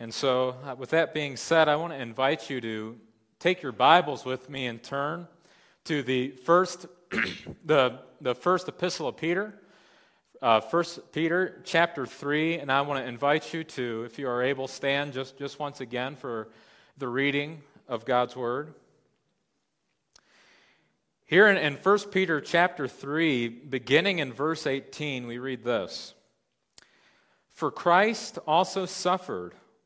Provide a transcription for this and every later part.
And so, uh, with that being said, I want to invite you to take your Bibles with me and turn to the first, the, the first epistle of Peter, uh, First Peter chapter 3. And I want to invite you to, if you are able, stand just, just once again for the reading of God's Word. Here in, in 1 Peter chapter 3, beginning in verse 18, we read this For Christ also suffered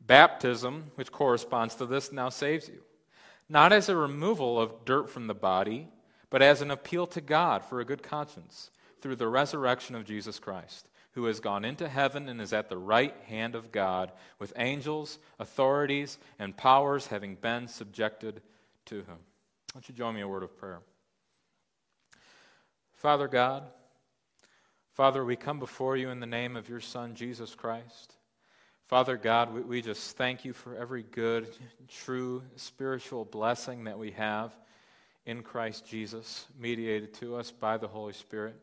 Baptism, which corresponds to this, now saves you, not as a removal of dirt from the body, but as an appeal to God for a good conscience through the resurrection of Jesus Christ, who has gone into heaven and is at the right hand of God, with angels, authorities, and powers having been subjected to him. Why don't you join me in a word of prayer? Father God, Father, we come before you in the name of your Son, Jesus Christ. Father God, we, we just thank you for every good, true spiritual blessing that we have in Christ Jesus, mediated to us by the Holy Spirit.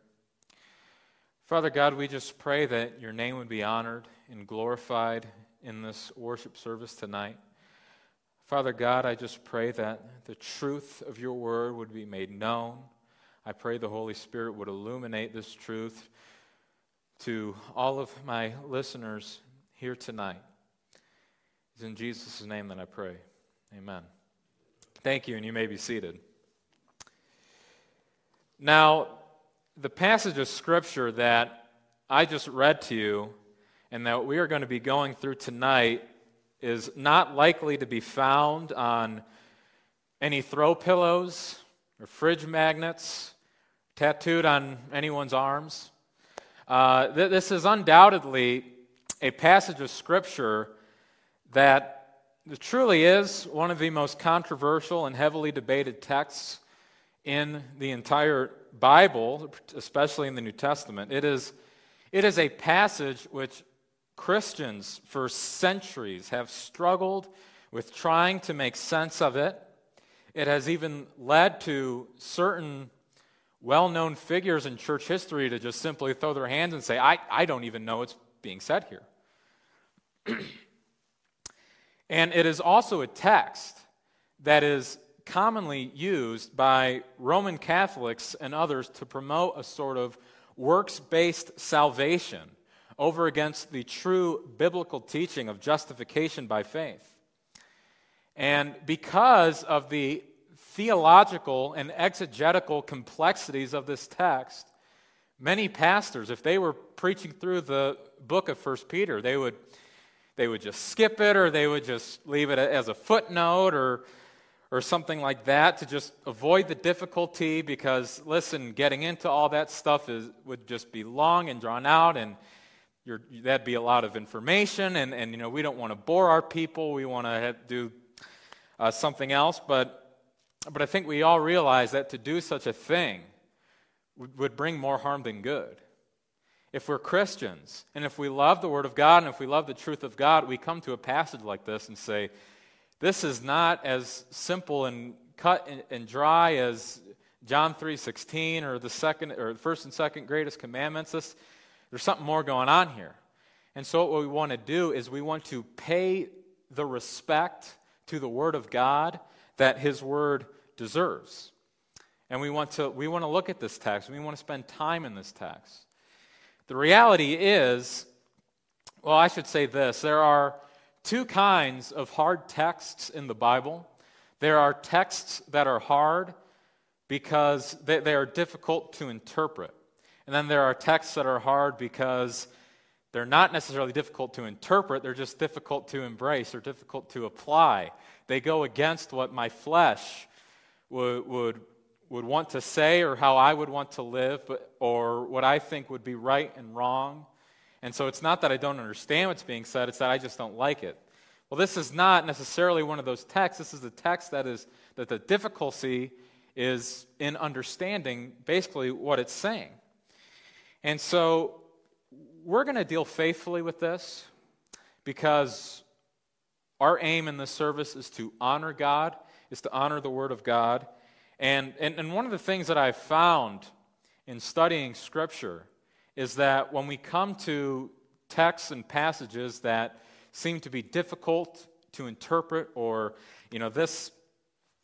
Father God, we just pray that your name would be honored and glorified in this worship service tonight. Father God, I just pray that the truth of your word would be made known. I pray the Holy Spirit would illuminate this truth to all of my listeners here tonight. It's in Jesus' name that I pray. Amen. Thank you, and you may be seated. Now, the passage of Scripture that I just read to you and that we are going to be going through tonight is not likely to be found on any throw pillows or fridge magnets tattooed on anyone's arms. Uh, th- this is undoubtedly a passage of Scripture that truly is one of the most controversial and heavily debated texts in the entire Bible, especially in the New Testament. It is, it is a passage which Christians for centuries have struggled with trying to make sense of it. It has even led to certain well known figures in church history to just simply throw their hands and say, I, I don't even know what's being said here. and it is also a text that is commonly used by Roman Catholics and others to promote a sort of works based salvation over against the true biblical teaching of justification by faith. And because of the theological and exegetical complexities of this text, many pastors, if they were preaching through the book of First Peter, they would, they would just skip it or they would just leave it as a footnote or or something like that to just avoid the difficulty because listen getting into all that stuff is, would just be long and drawn out and that'd be a lot of information and, and you know we don't want to bore our people. We want to do uh, something else. But but i think we all realize that to do such a thing would, bring more harm than good if we're christians and if we love the word of god and if we love the truth of god we come to a passage like this and say this is not as simple and cut and dry as John 3:16 or the second or the first and second greatest commandments. This, there's something more going on here. And so what we want to do is we want to pay the respect to the word of God that his word deserves. And we want to we want to look at this text. We want to spend time in this text. The reality is well, I should say this. There are two kinds of hard texts in the Bible. There are texts that are hard because they, they, are difficult to interpret. And then there are texts that are hard because they're not necessarily difficult to interpret, they're just difficult to embrace or difficult to apply. They go against what my flesh would, would, would want to say or how I would want to live, but, or what I think would be right and wrong. And so it's not that I don't understand what's being said, it's that I just don't like it. Well, this is not necessarily one of those texts. This is a text that is that the difficulty is in understanding basically what it's saying. And so we're going to deal faithfully with this because our aim in this service is to honor God, is to honor the Word of God. And, and, and one of the things that I've found in studying Scripture is that when we come to texts and passages that seem to be difficult to interpret, or, you know, this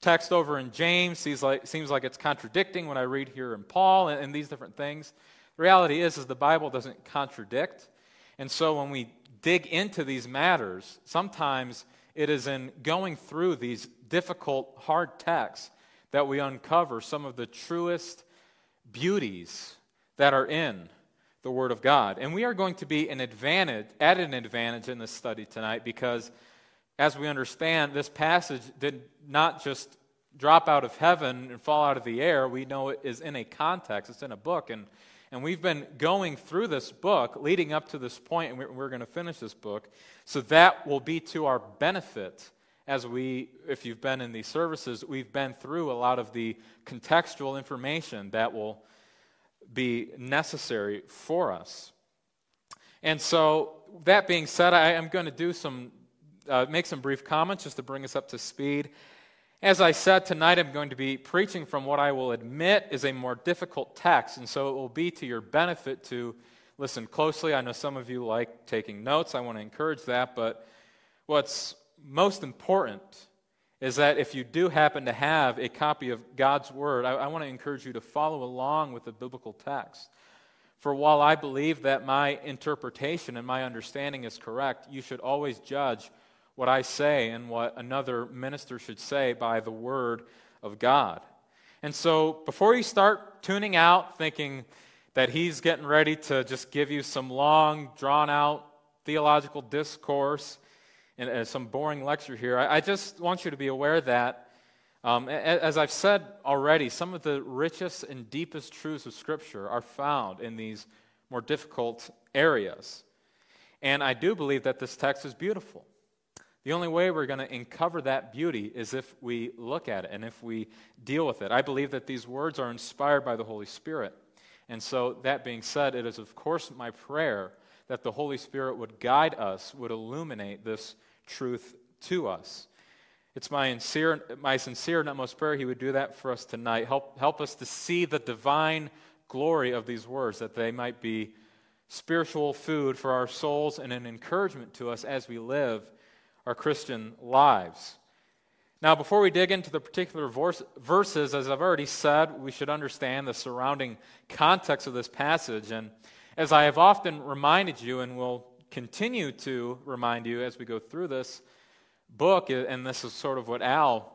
text over in James seems like, seems like it's contradicting what I read here in Paul and, and these different things. The reality is, is the Bible doesn't contradict. And so when we dig into these matters, sometimes it is in going through these difficult, hard texts that we uncover some of the truest beauties that are in the Word of God. And we are going to be an advantage, at an advantage in this study tonight because, as we understand, this passage did not just drop out of heaven and fall out of the air. We know it is in a context, it's in a book. And, and we've been going through this book leading up to this point, and we're, we're going to finish this book. So that will be to our benefit as we, if you've been in these services, we've been through a lot of the contextual information that will be necessary for us. And so, that being said, I am going to do some, uh, make some brief comments just to bring us up to speed. As I said, tonight I'm going to be preaching from what I will admit is a more difficult text, and so it will be to your benefit to listen closely. I know some of you like taking notes. I want to encourage that, but what's most important is that if you do happen to have a copy of God's Word, I, I want to encourage you to follow along with the biblical text. For while I believe that my interpretation and my understanding is correct, you should always judge what I say and what another minister should say by the Word of God. And so before you start tuning out, thinking that he's getting ready to just give you some long, drawn out theological discourse, and uh, some boring lecture here. I, I, just want you to be aware that, um, as I've said already, some of the richest and deepest truths of Scripture are found in these more difficult areas. And I do believe that this text is beautiful. The only way we're going to uncover that beauty is if we look at it and if we deal with it. I believe that these words are inspired by the Holy Spirit. And so, that being said, it is, of course, my prayer that the Holy Spirit would guide us, would illuminate this truth to us. It's my sincere, my sincere and utmost prayer He would do that for us tonight. Help, help us to see the divine glory of these words, that they might be spiritual food for our souls and an encouragement to us as we live our Christian lives. Now, before we dig into the particular verses, as I've already said, we should understand the surrounding context of this passage. And as I have often reminded you and will continue to remind you as we go through this book, and this is sort of what Al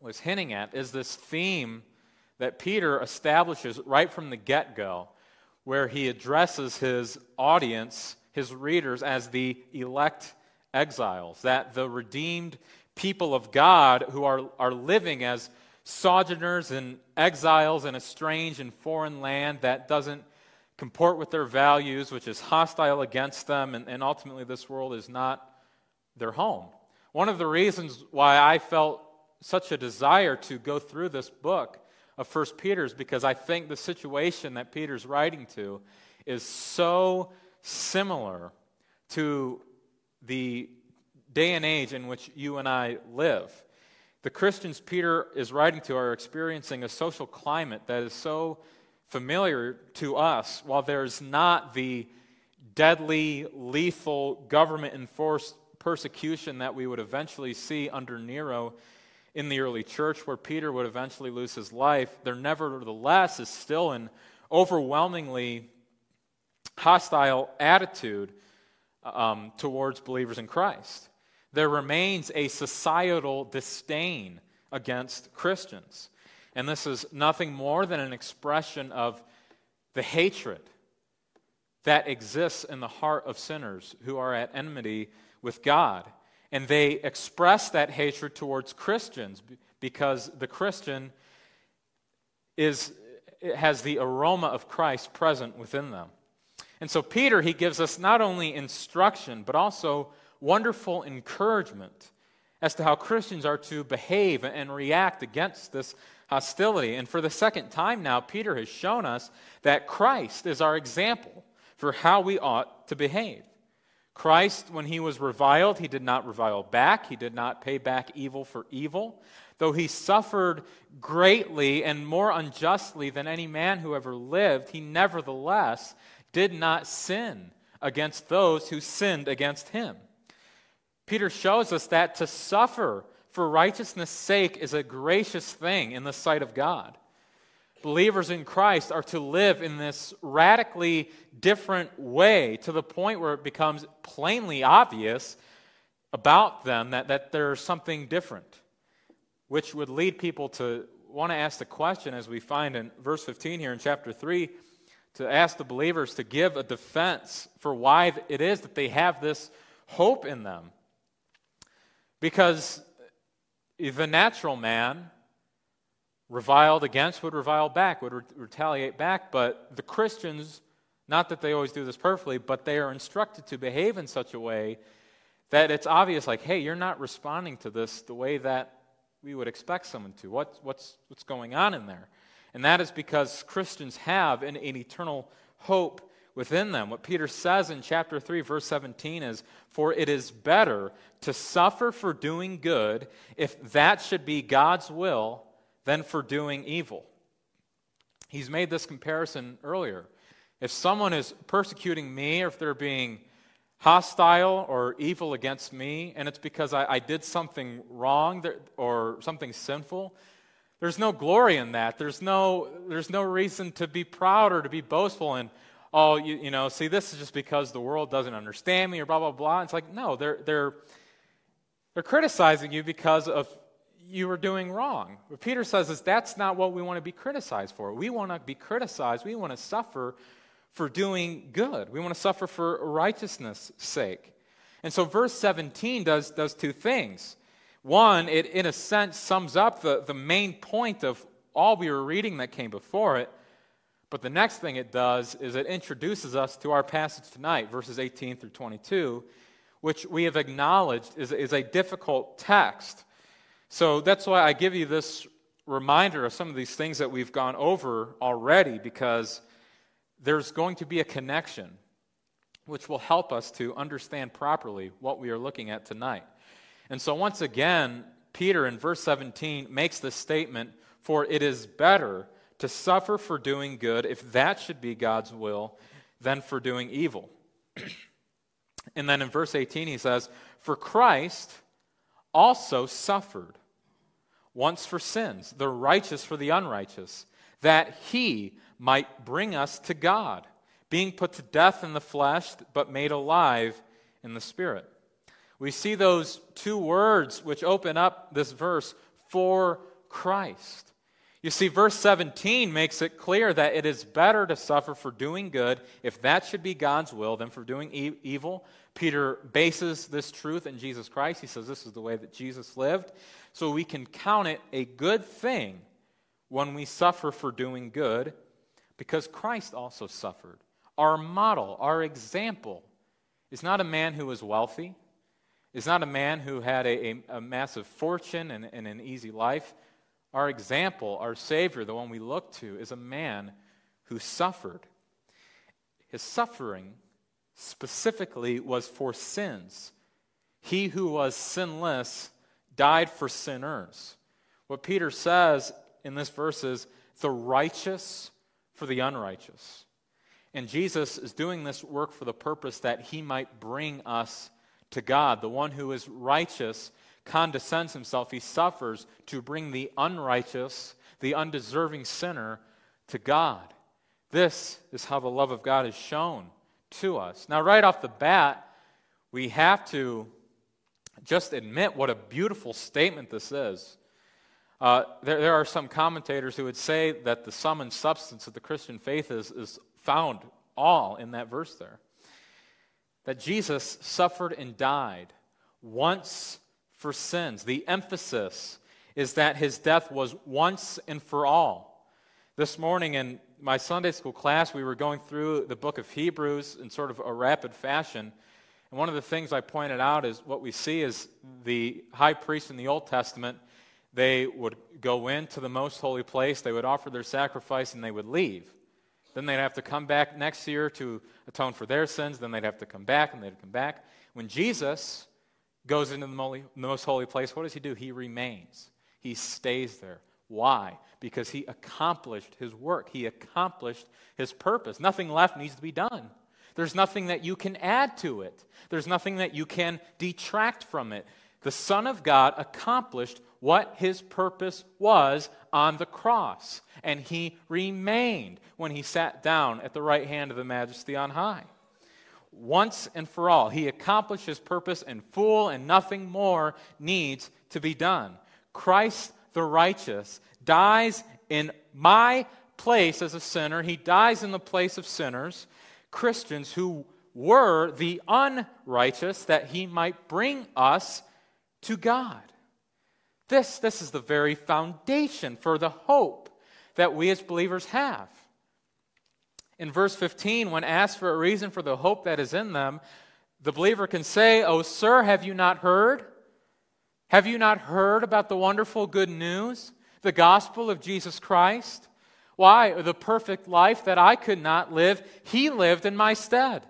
was hinting at, is this theme that Peter establishes right from the get go, where he addresses his audience, his readers, as the elect exiles, that the redeemed people of God who are, are living as sojourners and exiles in a strange and foreign land that doesn't comport with their values, which is hostile against them, and, and ultimately this world is not their home. One of the reasons why I felt such a desire to go through this book of First Peter is because I think the situation that Peter's writing to is so similar to the day and age in which you and I live. The Christians Peter is writing to are experiencing a social climate that is so familiar to us, while there's not the deadly, lethal, government enforced persecution that we would eventually see under Nero in the early church, where Peter would eventually lose his life, there nevertheless is still an overwhelmingly hostile attitude um, towards believers in Christ. There remains a societal disdain against Christians. And this is nothing more than an expression of the hatred that exists in the heart of sinners who are at enmity with God. And they express that hatred towards Christians because the Christian is, has the aroma of Christ present within them. And so, Peter, he gives us not only instruction, but also wonderful encouragement as to how Christians are to behave and react against this hostility. And for the second time now, Peter has shown us that Christ is our example for how we ought to behave. Christ, when he was reviled, he did not revile back. He did not pay back evil for evil. Though he suffered greatly and more unjustly than any man who ever lived, he nevertheless did not sin against those who sinned against him. Peter shows us that to suffer for righteousness' sake is a gracious thing in the sight of God. Believers in Christ are to live in this radically different way to the point where it becomes plainly obvious about them that, that there's something different, which would lead people to want to ask the question, as we find in verse 15 here in chapter 3, to ask the believers to give a defense for why it is that they have this hope in them. Because the natural man reviled against would revile back, would re- retaliate back, but the Christians, not that they always do this perfectly, but they are instructed to behave in such a way that it's obvious, like, hey, you're not responding to this the way that we would expect someone to. What, what's, what's going on in there? And that is because Christians have an, an eternal hope within them. What Peter says in chapter 3, verse 17 is For it is better to suffer for doing good, if that should be God's will, than for doing evil. He's made this comparison earlier. If someone is persecuting me, or if they're being hostile or evil against me, and it's because I, I did something wrong or something sinful, there's no glory in that. There's no, there's no reason to be proud or to be boastful and, oh, you, you know, see, this is just because the world doesn't understand me or blah, blah, blah. It's like, no, they're, they're, they're criticizing you because of you were doing wrong. What Peter says is that's not what we want to be criticized for. We want to be criticized, we want to suffer for doing good, we want to suffer for righteousness' sake. And so, verse 17 does, does two things. One, it in a sense sums up the, the main point of all we were reading that came before it. But the next thing it does is it introduces us to our passage tonight, verses 18 through 22, which we have acknowledged is, is a difficult text. So that's why I give you this reminder of some of these things that we've gone over already, because there's going to be a connection which will help us to understand properly what we are looking at tonight. And so, once again, Peter in verse 17 makes this statement For it is better to suffer for doing good, if that should be God's will, than for doing evil. and then in verse 18, he says, For Christ also suffered once for sins, the righteous for the unrighteous, that he might bring us to God, being put to death in the flesh, but made alive in the Spirit we see those two words which open up this verse for Christ. You see, verse 17 makes it clear that it is better to suffer for doing good, if that should be God's will, than for doing e- evil. Peter bases this truth in Jesus Christ. He says this is the way that Jesus lived. So we can count it a good thing when we suffer for doing good, because Christ also suffered. Our model, our example, is not a man who was wealthy is not a man who had a, a, a massive fortune and, and an easy life. Our example, our Savior, the one we look to, is a man who suffered. His suffering specifically was for sins. He who was sinless died for sinners. What Peter says in this verse is the righteous for the unrighteous. And Jesus is doing this work for the purpose that he might bring us to God. The one who is righteous condescends himself. He suffers to bring the unrighteous, the undeserving sinner to God. This is how the love of God is shown to us. Now, right off the bat, we have to just admit what a beautiful statement this is. Uh, there, there, are some commentators who would say that the sum and substance of the Christian faith is, is found all in that verse there that Jesus suffered and died once for sins. The emphasis is that his death was once and for all. This morning in my Sunday school class, we were going through the book of Hebrews in sort of a rapid fashion. And one of the things I pointed out is what we see is the high priest in the Old Testament, they would go into the most holy place, they would offer their sacrifice, and they would leave. Then they'd have to come back next year to atone for their sins. Then they'd have to come back, and they'd come back. When Jesus goes into the most holy place, what does he do? He remains, he stays there. Why? Because he accomplished his work, he accomplished his purpose. Nothing left needs to be done. There's nothing that you can add to it, there's nothing that you can detract from it. The Son of God accomplished what his purpose was on the cross, and he remained when he sat down at the right hand of the Majesty on high. Once and for all, he accomplished his purpose in full, and nothing more needs to be done. Christ the righteous dies in my place as a sinner, he dies in the place of sinners Christians who were the unrighteous that he might bring us to God. This, this is the very foundation for the hope that we as believers have. In verse 15, when asked for a reason for the hope that is in them, the believer can say, Oh, sir, have you not heard? Have you not heard about the wonderful good news, the gospel of Jesus Christ? Why? The perfect life that I could not live, he lived in my stead.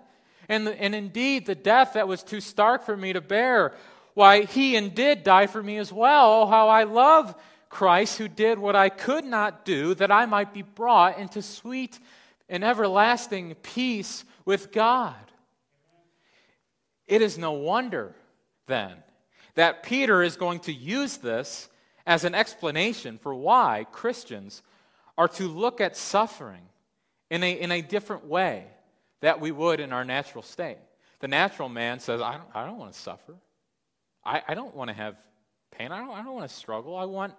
And, and indeed, the death that was too stark for me to bear, why, he and did die for me as well. Oh, how I love Christ who did what I could not do, that I might be brought into sweet and everlasting peace with God. It is no wonder, then, that Peter is going to use this as an explanation for why Christians are to look at suffering in a, in a different way that we would in our natural state. The natural man says, I don't, I don't want to suffer. I, I don't want to have pain. I don't, I don't want to struggle. I want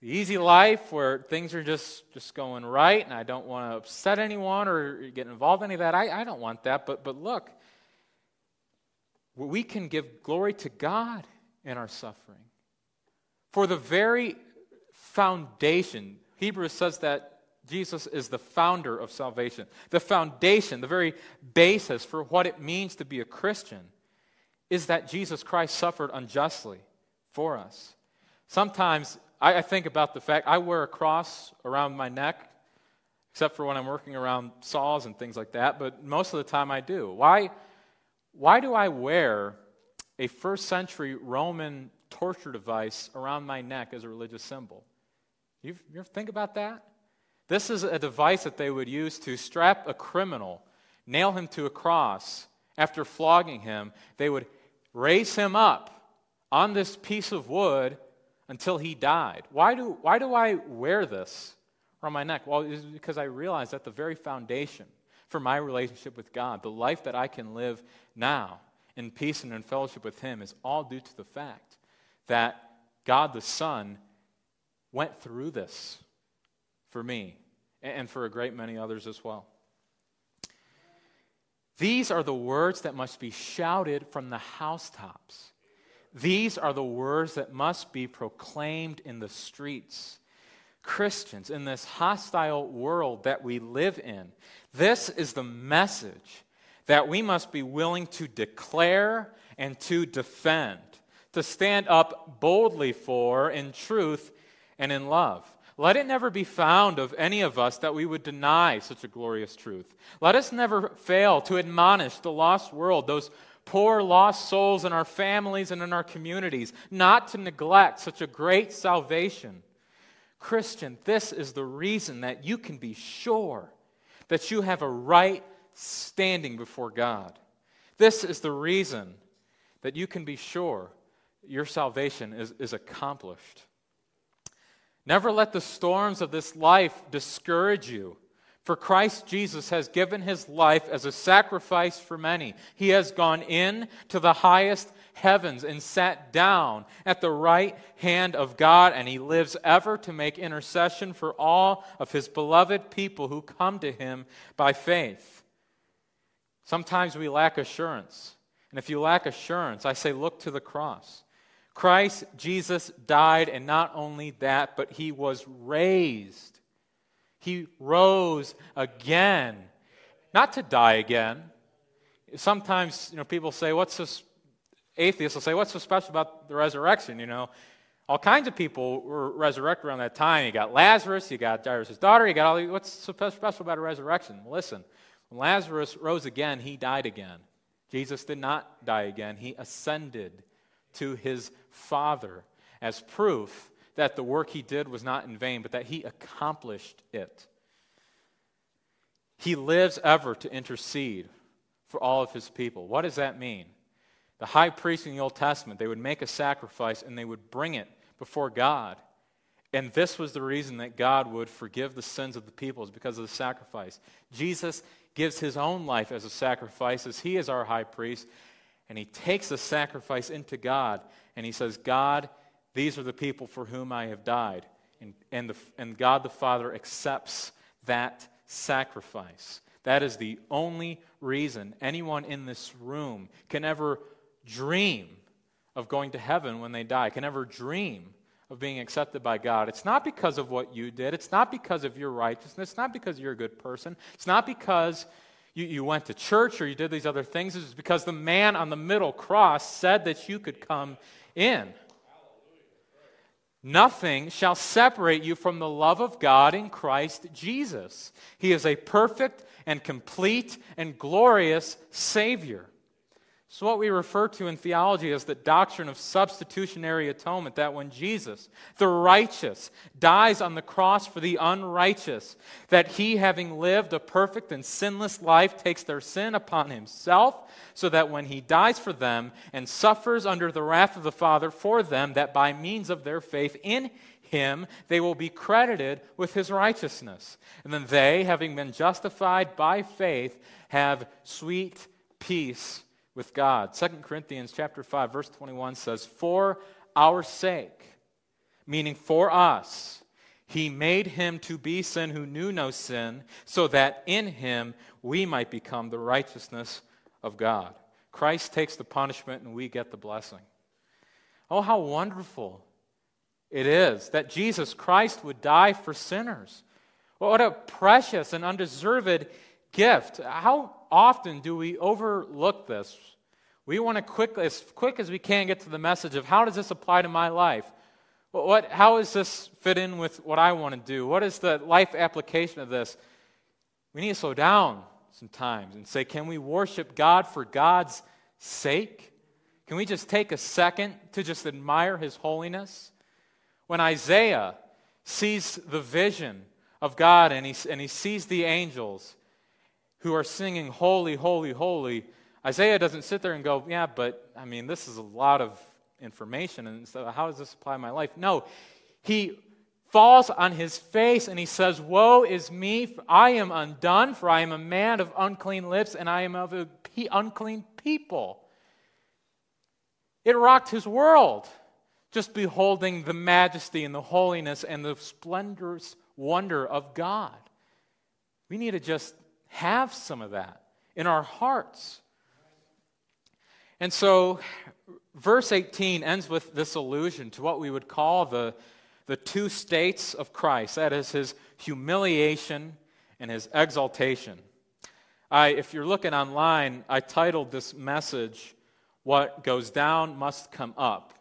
the easy life where things are just, just going right and I don't want to upset anyone or get involved in any of that. I, I don't want that. But, but look, we can give glory to God in our suffering. For the very foundation, Hebrews says that Jesus is the founder of salvation. The foundation, the very basis for what it means to be a Christian is that Jesus Christ suffered unjustly for us. Sometimes I, I think about the fact I wear a cross around my neck, except for when I'm working around saws and things like that, but most of the time I do. Why, why do I wear a first century Roman torture device around my neck as a religious symbol? you you ever think about that? This is a device that they would use to strap a criminal, nail him to a cross. After flogging him, they would raise him up on this piece of wood until he died. Why do, why do I wear this around my neck? Well, it's because I realize that the very foundation for my relationship with God, the life that I can live now in peace and in fellowship with Him, is all due to the fact that God the Son went through this for me and for a great many others as well. These are the words that must be shouted from the housetops. These are the words that must be proclaimed in the streets. Christians, in this hostile world that we live in, this is the message that we must be willing to declare and to defend, to stand up boldly for in truth and in love. Let it never be found of any of us that we would deny such a glorious truth. Let us never fail to admonish the lost world, those poor lost souls in our families and in our communities, not to neglect such a great salvation. Christian, this is the reason that you can be sure that you have a right standing before God. This is the reason that you can be sure your salvation is, is accomplished. Never let the storms of this life discourage you. For Christ Jesus has given his life as a sacrifice for many. He has gone in to the highest heavens and sat down at the right hand of God, and he lives ever to make intercession for all of his beloved people who come to him by faith. Sometimes we lack assurance. And if you lack assurance, I say, look to the cross. Christ Jesus died, and not only that, but he was raised. He rose again, not to die again. Sometimes, you know, people say, what's this, atheists will say, what's so special about the resurrection, you know? All kinds of people were resurrected around that time. You got Lazarus, you got Jairus' daughter, you got all these, what's so special about a resurrection? listen, when Lazarus rose again, he died again. Jesus did not die again. He ascended to his Father as proof that the work he did was not in vain, but that he accomplished it. He lives ever to intercede for all of his people. What does that mean? The high priest in the Old Testament, they would make a sacrifice and they would bring it before God. And this was the reason that God would forgive the sins of the people, is because of the sacrifice. Jesus gives his own life as a sacrifice, as he is our high priest, and he takes the sacrifice into God, and he says, God, these are the people for whom I have died. And, and, the, and God the Father accepts that sacrifice. That is the only reason anyone in this room can ever dream of going to heaven when they die, can ever dream of being accepted by God. It's not because of what you did. It's not because of your righteousness. It's not because you're a good person. It's not because you, you went to church or you did these other things. It's because the man on the middle cross said that you could come in. Nothing shall separate you from the love of God in Christ Jesus. He is a perfect and complete and glorious Savior. So, what we refer to in theology is the doctrine of substitutionary atonement that when Jesus, the righteous, dies on the cross for the unrighteous, that he, having lived a perfect and sinless life, takes their sin upon himself, so that when he dies for them and suffers under the wrath of the Father for them, that by means of their faith in him they will be credited with his righteousness. And then they, having been justified by faith, have sweet peace with God. 2 Corinthians chapter 5 verse 21 says, "For our sake, meaning for us, he made him to be sin who knew no sin, so that in him we might become the righteousness of God." Christ takes the punishment and we get the blessing. Oh, how wonderful it is that Jesus Christ would die for sinners. What a precious and undeserved gift. How often do we overlook this? We want to quick, as quick as we can get to the message of how does this apply to my life? What, how does this fit in with what I want to do? What is the life application of this? We need to slow down sometimes and say, can we worship God for God's sake? Can we just take a second to just admire His holiness? When Isaiah sees the vision of God and he, and he sees the angels, who are singing, Holy, Holy, Holy, Isaiah doesn't sit there and go, Yeah, but I mean, this is a lot of information, and so how does this apply to my life? No. He falls on his face and he says, Woe is me, I am undone, for I am a man of unclean lips, and I am of a pe- unclean people. It rocked his world, just beholding the majesty and the holiness and the splendorous wonder of God. We need to just have some of that in our hearts. And so, verse 18 ends with this allusion to what we would call the, the two states of Christ that is, his humiliation and his exaltation. I, if you're looking online, I titled this message, What Goes Down Must Come Up.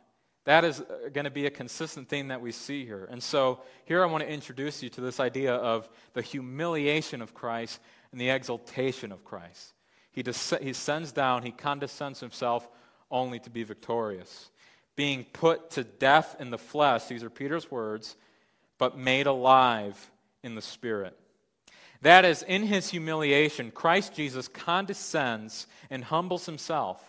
That is uh, going to be a consistent theme that we see here. And so, here I want to introduce you to this idea of the humiliation of Christ and the exaltation of Christ. He, des- he sends down, he condescends himself only to be victorious. Being put to death in the flesh, these are Peter's words, but made alive in the spirit. That is, in his humiliation, Christ Jesus condescends and humbles himself.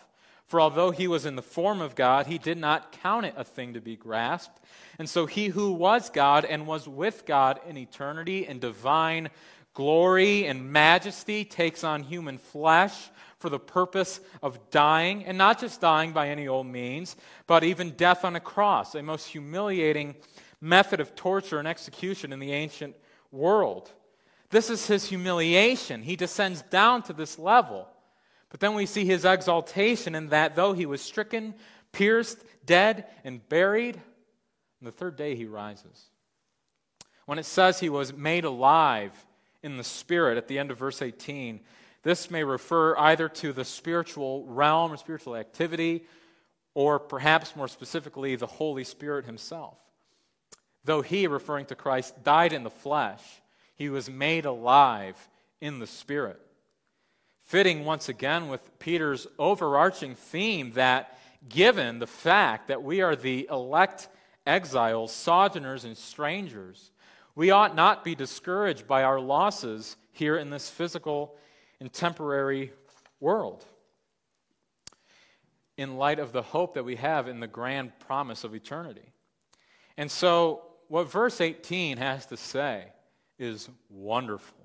For although he was in the form of God, he did not count it a thing to be grasped. And so he who was God and was with God in eternity and divine glory and majesty takes on human flesh for the purpose of dying, and not just dying by any old means, but even death on a cross, a most humiliating method of torture and execution in the ancient world. This is his humiliation. He descends down to this level. But then we see his exaltation in that though he was stricken, pierced, dead, and buried, on the third day he rises. When it says he was made alive, in the Spirit at the end of verse 18, This may refer either to the spiritual realm or spiritual activity, or perhaps more specifically, the Holy Spirit Himself. Though He, referring to Christ, died in the flesh, He was made alive in the Spirit. Fitting once again with Peter's overarching theme that given the fact that we are the elect exiles, sojourners, and strangers, we ought not be discouraged by our losses here in this physical and temporary world. In light of the hope that we have in the grand promise of eternity. And so, what verse 18 has to say is wonderful.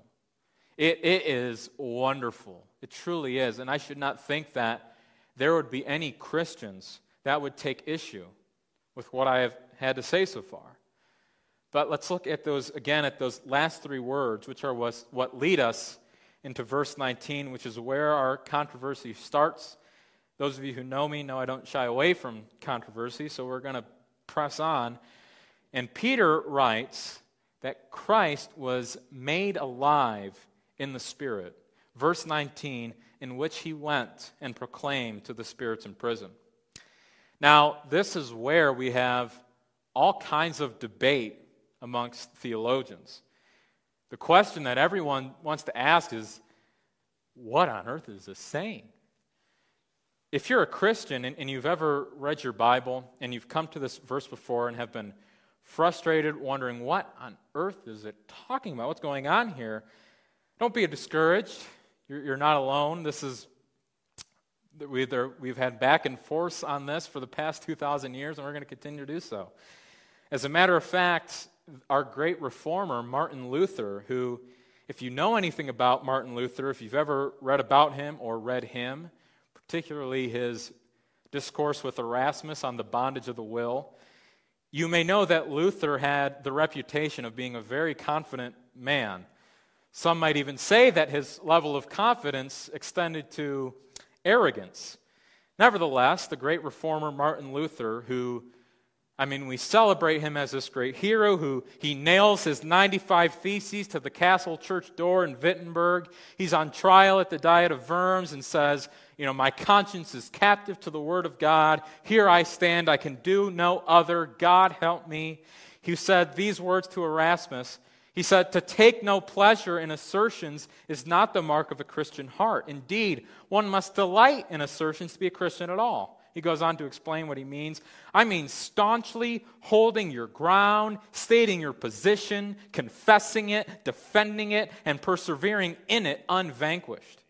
It, it is wonderful. It truly is. And I should not think that there would be any Christians that would take issue with what I have had to say so far. But let's look at those again at those last three words, which are what lead us into verse 19, which is where our controversy starts. Those of you who know me know I don't shy away from controversy, so we're going to press on. And Peter writes that Christ was made alive in the Spirit. Verse 19, in which he went and proclaimed to the spirits in prison. Now, this is where we have all kinds of debate amongst theologians. The question that everyone wants to ask is what on earth is this saying? If you're a Christian and, and, you've ever read your Bible and you've come to this verse before and have been frustrated, wondering what on earth is it talking about? What's going on here? Don't be discouraged. You're, you're not alone. This is we've had back and forth on this for the past 2,000 years, and we're going to continue to do so. As a matter of fact, our great reformer, Martin Luther, who, if you know anything about Martin Luther, if you've ever read about him or read him, particularly his discourse with Erasmus on the bondage of the will, you may know that Luther had the reputation of being a very confident man. Some might even say that his level of confidence extended to arrogance. Nevertheless, the great reformer Martin Luther, who I mean, we celebrate him as this great hero who he nails his 95 theses to the castle church door in Wittenberg. He's on trial at the Diet of Worms and says, You know, my conscience is captive to the word of God. Here I stand. I can do no other. God help me. He said these words to Erasmus. He said, To take no pleasure in assertions is not the mark of a Christian heart. Indeed, one must delight in assertions to be a Christian at all. He goes on to explain what he means. I mean, staunchly holding your ground, stating your position, confessing it, defending it, and persevering in it unvanquished.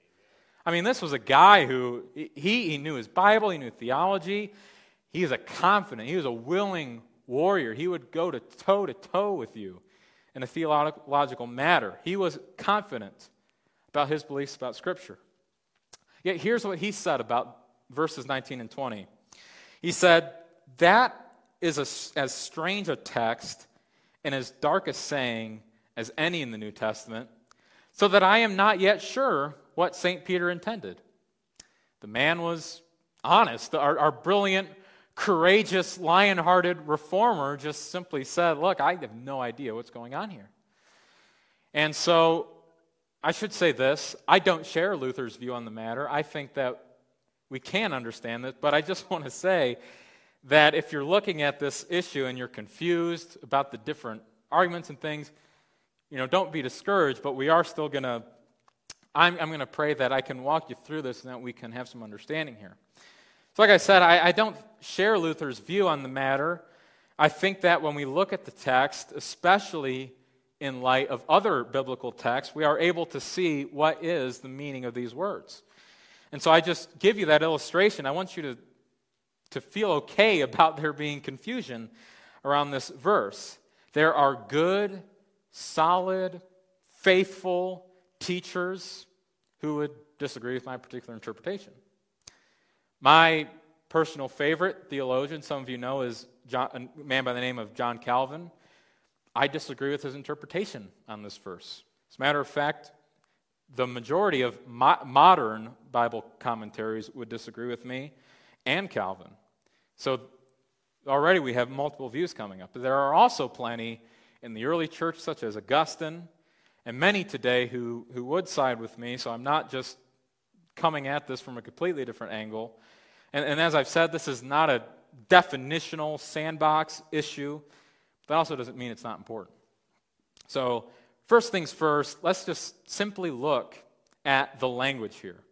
I mean, this was a guy who, he, he knew his Bible, he knew theology. He was a confident, he was a willing warrior. He would go to toe to toe with you in a theological matter. He was confident about his beliefs about Scripture. Yet here's what he said about verses 19 and 20. He said, That is a, as strange a text and as dark a saying as any in the New Testament, so that I am not yet sure what St. Peter intended. The man was honest. Our, our brilliant, courageous, lion hearted reformer just simply said, Look, I have no idea what's going on here. And so I should say this I don't share Luther's view on the matter. I think that we can understand this, but I just want to say that if you're looking at this issue and you're confused about the different arguments and things, you know, don't be discouraged, but we are still going to, I'm, I'm going to pray that I can walk you through this and that we can have some understanding here. So, like I said, I, I don't share Luther's view on the matter. I think that when we look at the text, especially in light of other biblical texts, we are able to see what is the meaning of these words. And so I just give you that illustration. I want you to, to feel okay about there being confusion around this verse. There are good, solid, faithful teachers who would disagree with my particular interpretation. My personal favorite theologian, some of you know, is John, a man by the name of John Calvin. I disagree with his interpretation on this verse. As a matter of fact, the majority of mo- modern Bible commentaries would disagree with me and Calvin. So already we have multiple views coming up. But there are also plenty in the early church, such as Augustine and many today who, who would side with me, so I'm not just coming at this from a completely different angle. And, and as I've said, this is not a definitional sandbox issue. That also doesn't mean it's not important. So, first things first, let's just simply look at the language here.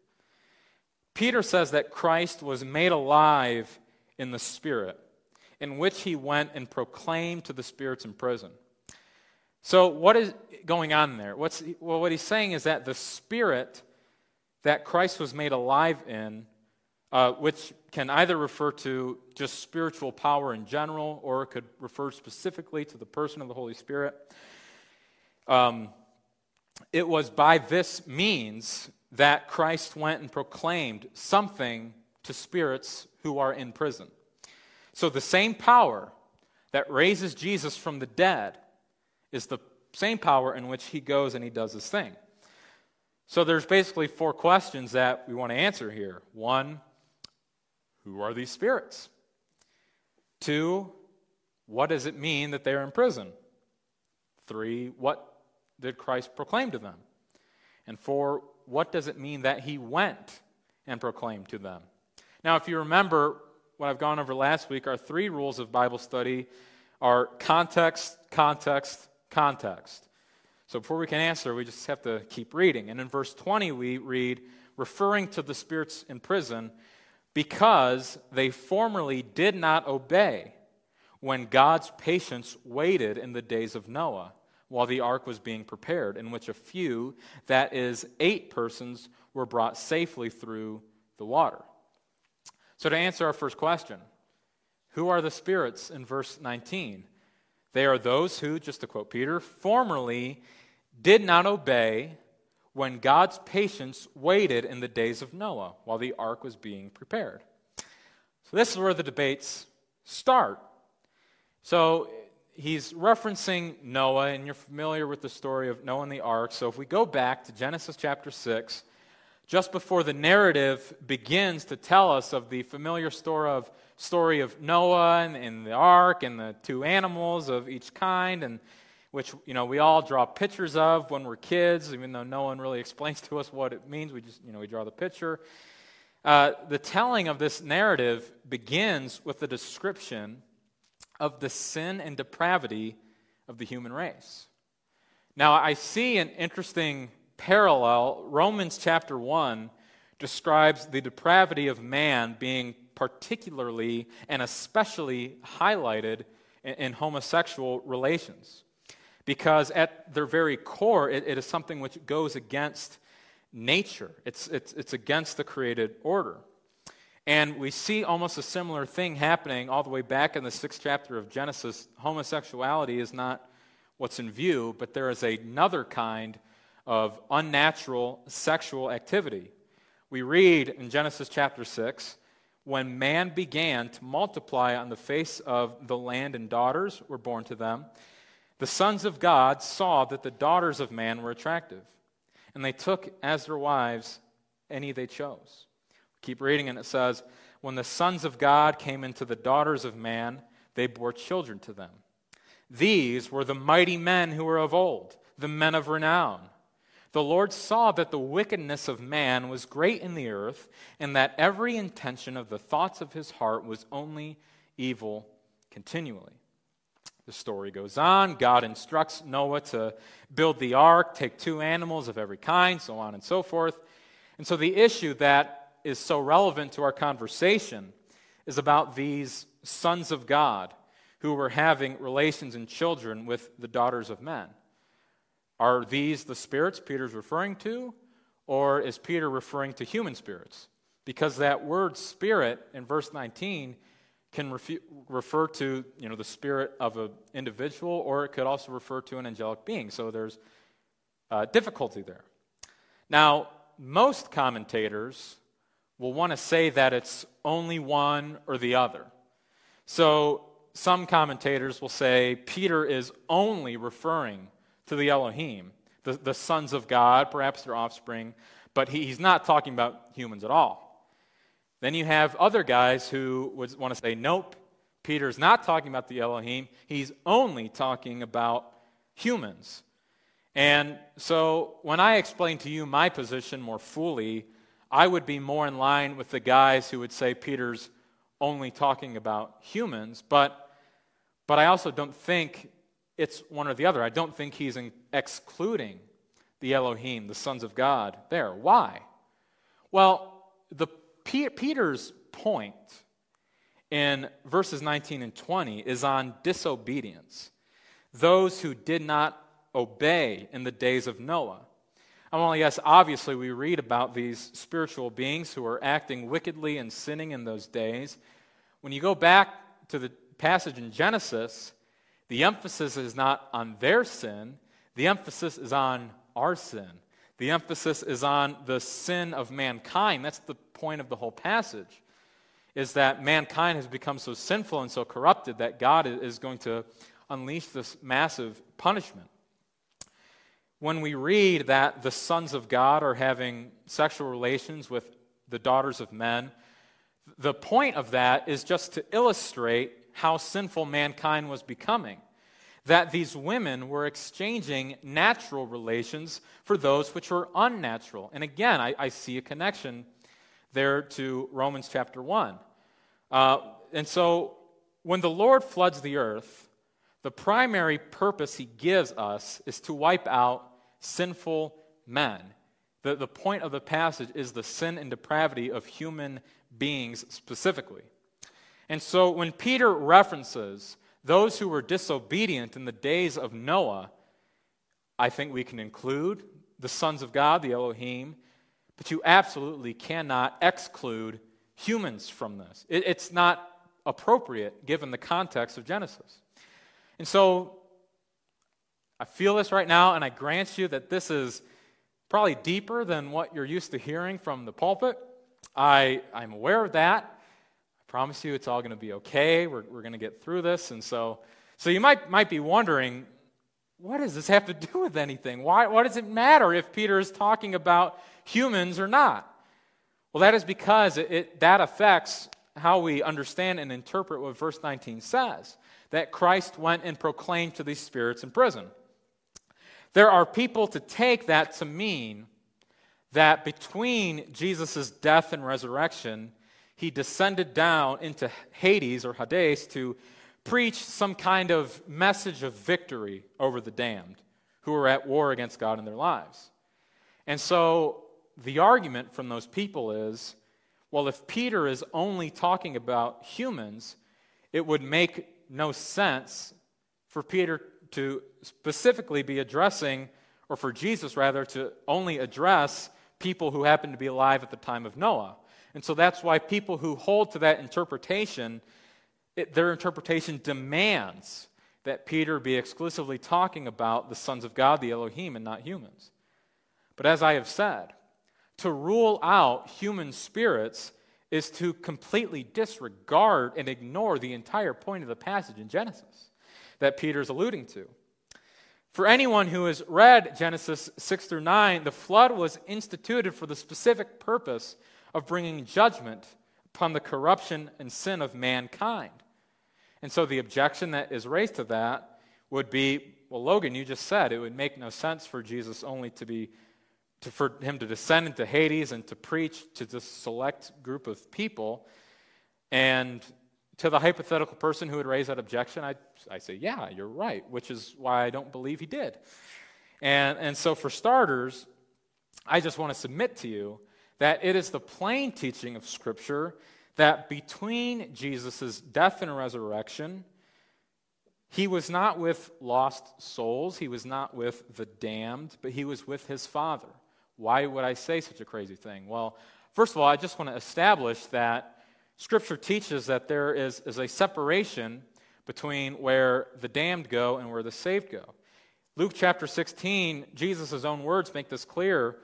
Peter says that Christ was made alive in the Spirit, in which he went and proclaimed to the spirits in prison. So, what is going on there? What's, well, what he's saying is that the Spirit that Christ was made alive in, uh, which can either refer to just spiritual power in general or it could refer specifically to the person of the Holy Spirit. Um, it was by this means that Christ went and proclaimed something to spirits who are in prison. So the same power that raises Jesus from the dead is the same power in which he goes and he does his thing. So there's basically four questions that we want to answer here. One, who are these spirits? Two, what does it mean that they're in prison? Three, what did Christ proclaim to them? And four, what does it mean that he went and proclaimed to them? Now, if you remember what I've gone over last week, our three rules of Bible study are context, context, context. So before we can answer, we just have to keep reading. And in verse 20, we read, referring to the spirits in prison, because they formerly did not obey when God's patience waited in the days of Noah while the ark was being prepared, in which a few, that is, eight persons, were brought safely through the water. So, to answer our first question, who are the spirits in verse 19? They are those who, just to quote Peter, formerly did not obey when God's patience waited in the days of Noah while the ark was being prepared. So, this is where the debates start. So, he's referencing Noah, and you're familiar with the story of Noah and the ark. So, if we go back to Genesis chapter 6, just before the narrative begins to tell us of the familiar story of, story of Noah and, and the ark and the two animals of each kind, and which you know we all draw pictures of when we're kids, even though no one really explains to us what it means. We just you know we draw the picture. Uh, the telling of this narrative begins with the description of the sin and depravity of the human race. Now, I see an interesting parallel, Romans chapter 1 describes the depravity of man being particularly and especially highlighted in, in homosexual relations. Because at their very core, it, it is something which goes against nature, it's, it's, it's against the created order. And we see almost a similar thing happening all the way back in the sixth chapter of Genesis. Homosexuality is not what's in view, but there is another kind of unnatural sexual activity. We read in Genesis chapter 6 when man began to multiply on the face of the land and daughters were born to them, the sons of God saw that the daughters of man were attractive, and they took as their wives any they chose. Keep reading, and it says, When the sons of God came into the daughters of man, they bore children to them. These were the mighty men who were of old, the men of renown the Lord saw that the wickedness of man was great in the earth, and that every intention of the thoughts of his heart was only evil continually. The story goes on. God instructs Noah to build the ark, take two animals of every kind, so on and so forth. And so the issue that is so relevant to our conversation is about these sons of God who were having relations and children with the daughters of men. Are these the spirits Peter's referring to, or is Peter referring to human spirits? Because that word spirit in verse 19 can refer to you know, the spirit of an individual, or it could also refer to an angelic being. So there's uh, difficulty there. Now, most commentators will want to say that it's only one or the other. So some commentators will say Peter is only referring to the Elohim, the, the sons of God, perhaps their offspring, but he, he's not talking about humans at all. Then you have other guys who would want to say, nope, Peter's not talking about the Elohim, he's only talking about humans. And so when I explain to you my position more fully, I would be more in line with the guys who would say Peter's only talking about humans, but, but I also don't think it's one or the other. I don't think he's excluding the Elohim, the sons of God, there. Why? Well, the, Peter's point in verses 19 and 20 is on disobedience. Those who did not obey in the days of Noah. And well, yes, obviously, we read about these spiritual beings who are acting wickedly and sinning in those days. When you go back to the passage in Genesis, the emphasis is not on their sin, the emphasis is on our sin. The emphasis is on the sin of mankind. That's the point of the whole passage. Is that mankind has become so sinful and so corrupted that God is going to unleash this massive punishment. When we read that the sons of God are having sexual relations with the daughters of men, the point of that is just to illustrate how sinful mankind was becoming. That these women were exchanging natural relations for those which were unnatural. And again, I, I see a connection there to Romans chapter 1. Uh, and so when the Lord floods the earth, the primary purpose he gives us is to wipe out sinful men. The, the point of the passage is the sin and depravity of human beings specifically. And so when Peter references those who were disobedient in the days of Noah, I think we can include the sons of God, the Elohim, but you absolutely cannot exclude humans from this. It, it's not appropriate given the context of Genesis. And so I feel this right now, and I grant you that this is probably deeper than what you're used to hearing from the pulpit. I, I'm aware of that. I promise you it's all going to be okay. We're, we're going to get through this. And so, so you might, might be wondering, what does this have to do with anything? Why, why does it matter if Peter is talking about humans or not? Well, that is because it, it, that affects how we understand and interpret what verse 19 says that Christ went and proclaimed to these spirits in prison. There are people to take that to mean that between Jesus' death and resurrection, he descended down into Hades or Hades to preach some kind of message of victory over the damned who were at war against God in their lives. And so the argument from those people is well, if Peter is only talking about humans, it would make no sense for Peter to specifically be addressing, or for Jesus rather, to only address people who happened to be alive at the time of Noah. And so that's why people who hold to that interpretation, it, their interpretation demands that Peter be exclusively talking about the sons of God, the Elohim, and not humans. But as I have said, to rule out human spirits is to completely disregard and ignore the entire point of the passage in Genesis that Peter's alluding to. For anyone who has read Genesis 6 through 9, the flood was instituted for the specific purpose of bringing judgment upon the corruption and sin of mankind. And so the objection that is raised to that would be well, Logan, you just said it would make no sense for Jesus only to be, to, for him to descend into Hades and to preach to this select group of people. And to the hypothetical person who would raise that objection, I, I say, yeah, you're right, which is why I don't believe he did. And, and so, for starters, I just want to submit to you that it is the plain teaching of Scripture that between Jesus' death and resurrection, he was not with lost souls, he was not with the damned, but he was with his Father. Why would I say such a crazy thing? Well, first of all, I just want to establish that Scripture teaches that there is, is a separation between where the damned go and where the saved go. Luke chapter 16, Jesus' own words make this clear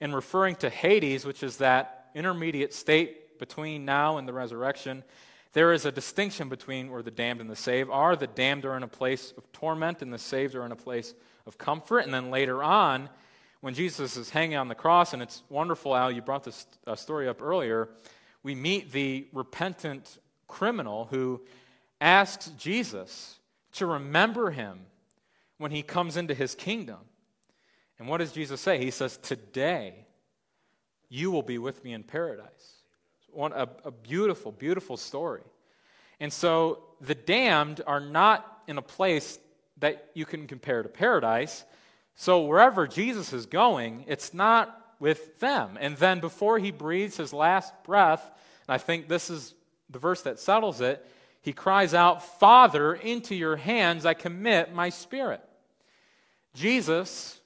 in referring to Hades, which is that intermediate state between now and the resurrection. There is a distinction between where the damned and the saved are. The damned are in a place of torment, and the saved are in a place of comfort. And then later on, when Jesus is hanging on the cross, and it's wonderful, Al, you brought this uh, story up earlier we meet the repentant criminal who asks Jesus to remember him when he comes into his kingdom. And what does Jesus say? He says, Today you will be with me in paradise. One, a, a beautiful, beautiful story. And so the damned are not in a place that you can compare to paradise. So wherever Jesus is going, it's not with them. And then before he breathes his last breath, and I think this is the verse that settles it, he cries out, Father, into your hands I commit my spirit. Jesus,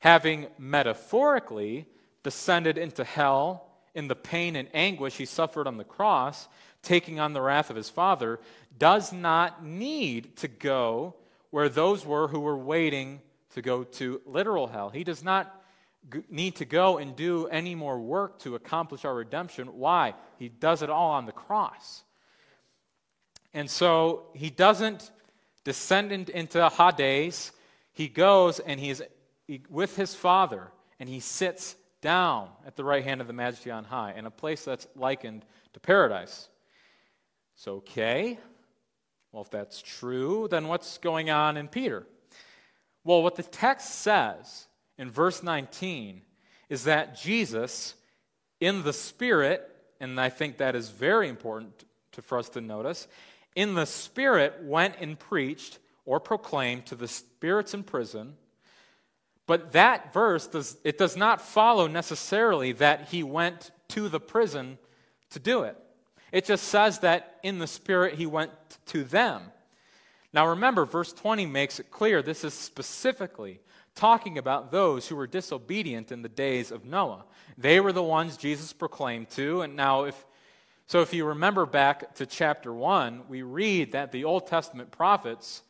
having metaphorically descended into hell in the pain and anguish he suffered on the cross, taking on the wrath of his Father, does not need to go where those were who were waiting to go to literal hell. He does not g- need to go and do any more work to accomplish our redemption. Why? He does it all on the cross. And so he doesn't descend into Hades. He goes and he's he, with his Father and he sits down at the right hand of the Majesty on high in a place that's likened to paradise. So, okay. Well, if that's true, then what's going on in Peter? Well, what the text says in verse 19 is that Jesus, in the Spirit, and I think that is very important to, for us to notice, in the Spirit went and preached or proclaimed to the spirits in prison. But that verse does it does not follow necessarily that he went to the prison to do it. It just says that in the Spirit he went to them. Now remember, verse 20 makes it clear this is specifically talking about those who were disobedient in the days of Noah. They were the ones Jesus proclaimed to. And now, if so, if you remember back to chapter 1, we read that the Old Testament prophets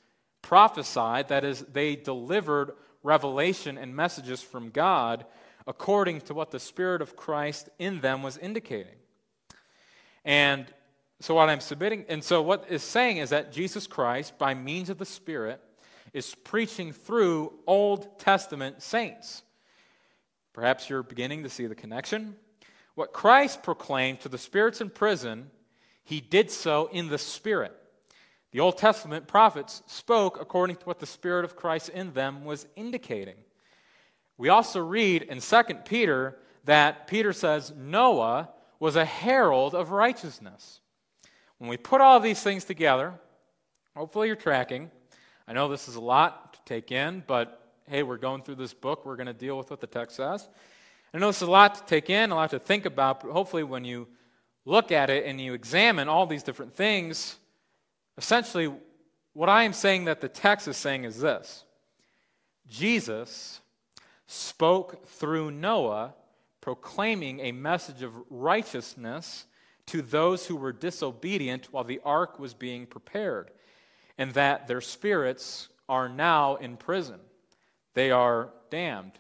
prophesied, that is, they delivered revelation and messages from God according to what the Spirit of Christ in them was indicating. And so, what I'm submitting, and so what is saying is that Jesus Christ, by means of the Spirit, is preaching through Old Testament saints. Perhaps you're beginning to see the connection. What Christ proclaimed to the spirits in prison, he did so in the Spirit. The Old Testament prophets spoke according to what the Spirit of Christ in them was indicating. We also read in 2 Peter that Peter says Noah was a herald of righteousness. When we put all these things together, hopefully you're tracking. I know this is a lot to take in, but hey, we're going through this book. We're going to deal with what the text says. I know this is a lot to take in, a lot to think about, but hopefully when you look at it and you examine all these different things, essentially what I am saying that the text is saying is this Jesus spoke through Noah proclaiming a message of righteousness to those who were disobedient while the ark was being prepared, and that their spirits are now in prison. They are damned.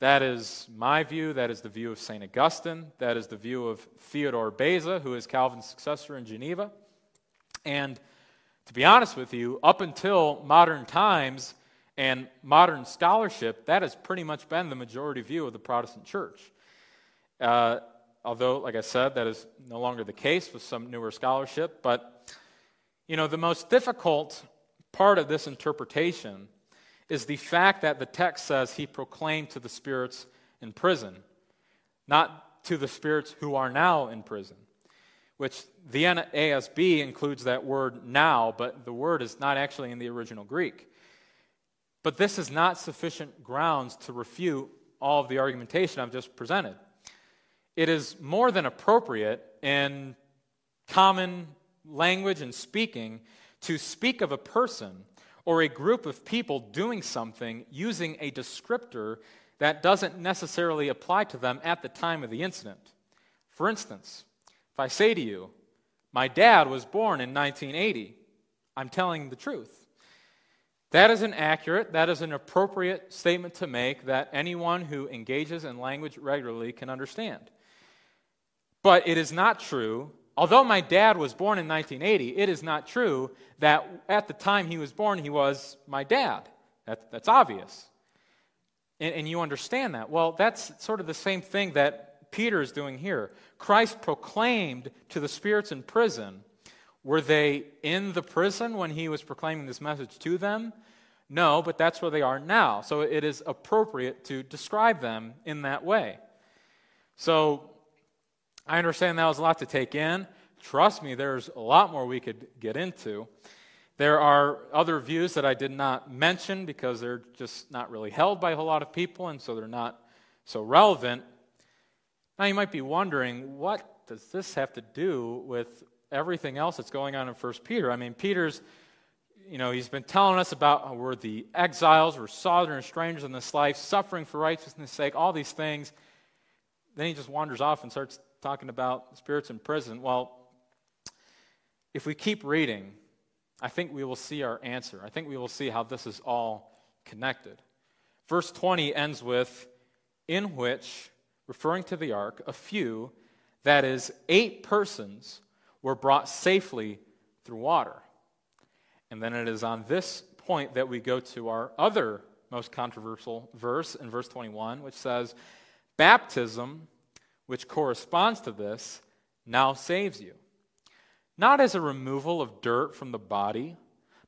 That is my view. That is the view of St. Augustine. That is the view of Theodore Beza, who is Calvin's successor in Geneva. And to be honest with you, up until modern times, and modern scholarship, that has pretty much been the majority view of the Protestant church. Uh, although, like I said, that is no longer the case with some newer scholarship. But, you know, the most difficult part of this interpretation is the fact that the text says he proclaimed to the spirits in prison, not to the spirits who are now in prison, which the NASB includes that word now, but the word is not actually in the original Greek. But this is not sufficient grounds to refute all of the argumentation I've just presented. It is more than appropriate in common language and speaking to speak of a person or a group of people doing something using a descriptor that doesn't necessarily apply to them at the time of the incident. For instance, if I say to you, My dad was born in 1980, I'm telling the truth. That is an accurate, that is an appropriate statement to make that anyone who engages in language regularly can understand. But it is not true, although my dad was born in 1980, it is not true that at the time he was born, he was my dad. That, that's obvious. And, and you understand that. Well, that's sort of the same thing that Peter is doing here. Christ proclaimed to the spirits in prison were they in the prison when he was proclaiming this message to them? No, but that's where they are now. So it is appropriate to describe them in that way. So I understand that was a lot to take in. Trust me, there's a lot more we could get into. There are other views that I did not mention because they're just not really held by a whole lot of people, and so they're not so relevant. Now, you might be wondering, what does this have to do with everything else that's going on in 1 Peter? I mean, Peter's, you know, he's been telling us about we're the exiles, we're and strangers in this life, suffering for righteousness' sake, all these things. Then he just wanders off and starts talking about spirits in prison. Well, if we keep reading, I think we will see our answer. I think we will see how this is all connected. Verse 20 ends with, in which, referring to the ark, a few, that is, eight persons, were brought safely through water. And then it is on this point that we go to our other most controversial verse in verse 21, which says, Baptism, which corresponds to this, now saves you not as a removal of dirt from the body,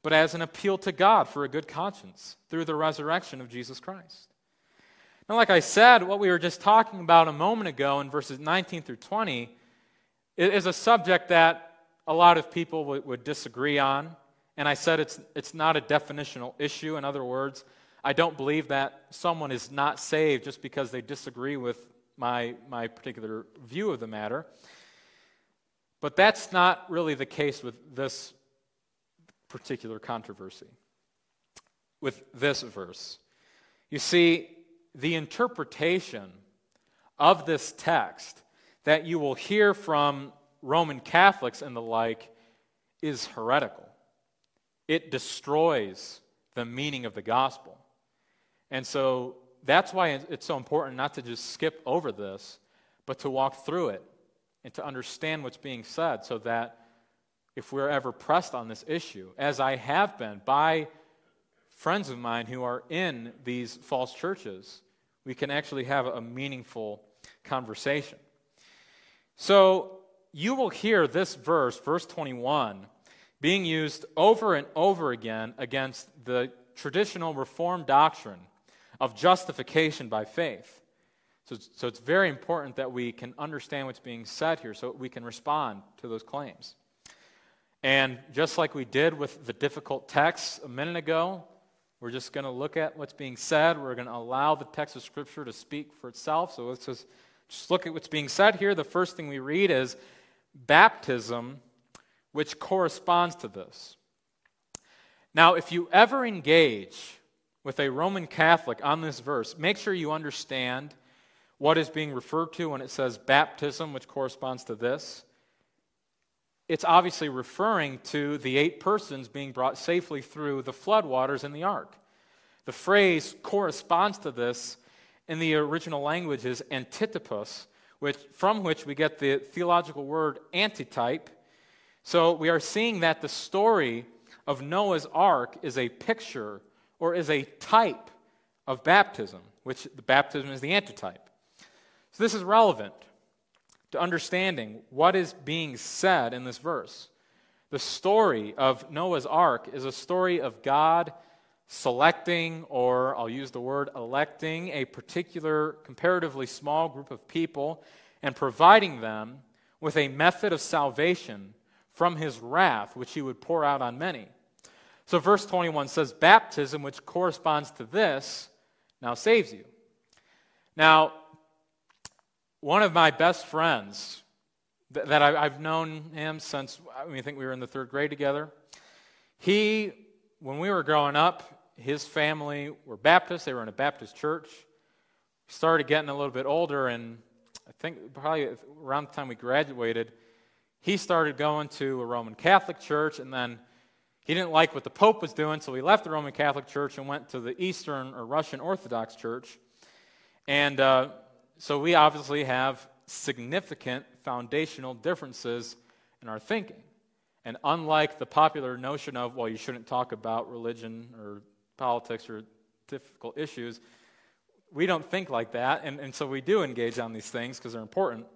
but as an appeal to God for a good conscience through the resurrection of Jesus Christ. Now, like I said, what we were just talking about a moment ago in verses 19 through 20 is a subject that a lot of people would, would disagree on. And I said it's, it's not a definitional issue. In other words, I don't believe that someone is not saved just because they disagree with my, my particular view of the matter. But that's not really the case with this particular controversy, with this verse. You see, the interpretation of this text that you will hear from Roman Catholics and the like is heretical. It destroys the meaning of the gospel. And so that's why it's so important not to just skip over this, but to walk through it and to understand what's being said so that if we're ever pressed on this issue, as I have been by friends of mine who are in these false churches, we can actually have a meaningful conversation. So you will hear this verse, verse 21, being used over and over again against the traditional Reformed doctrine of justification by faith. So, so it's very important that we can understand what's being said here so we can respond to those claims. And just like we did with the difficult texts a minute ago, we're just going to look at what's being said. We're going to allow the text of Scripture to speak for itself. So let's just, just look at what's being said here. The first thing we read is baptism, which corresponds to this. Now, if you ever engage with a Roman Catholic on this verse, make sure you understand what is being referred to when it says baptism, which corresponds to this? It's obviously referring to the eight persons being brought safely through the floodwaters in the ark. The phrase corresponds to this in the original language is antitopos, which, from which we get the theological word antitype. So we are seeing that the story of Noah's ark is a picture or is a type of baptism, which the baptism is the antitype. So, this is relevant to understanding what is being said in this verse. The story of Noah's ark is a story of God selecting, or I'll use the word electing, a particular comparatively small group of people and providing them with a method of salvation from his wrath, which he would pour out on many. So, verse 21 says, Baptism, which corresponds to this, now saves you. Now, one of my best friends that, that I, have known him since I, mean, I think we were in the third grade together. He, when we were growing up, his family were Baptists. They were in a Baptist church. We started getting a little bit older, and I think probably around the time we graduated, he started going to a Roman Catholic church, and then he didn't like what the Pope was doing, so he left the Roman Catholic Church and went to the Eastern or Russian Orthodox Church. And uh, so we obviously have significant foundational differences in our thinking. And unlike the popular notion of, well, you shouldn't talk about religion or politics or difficult issues, we don't think like that. And, and so we do engage on these things because they're important.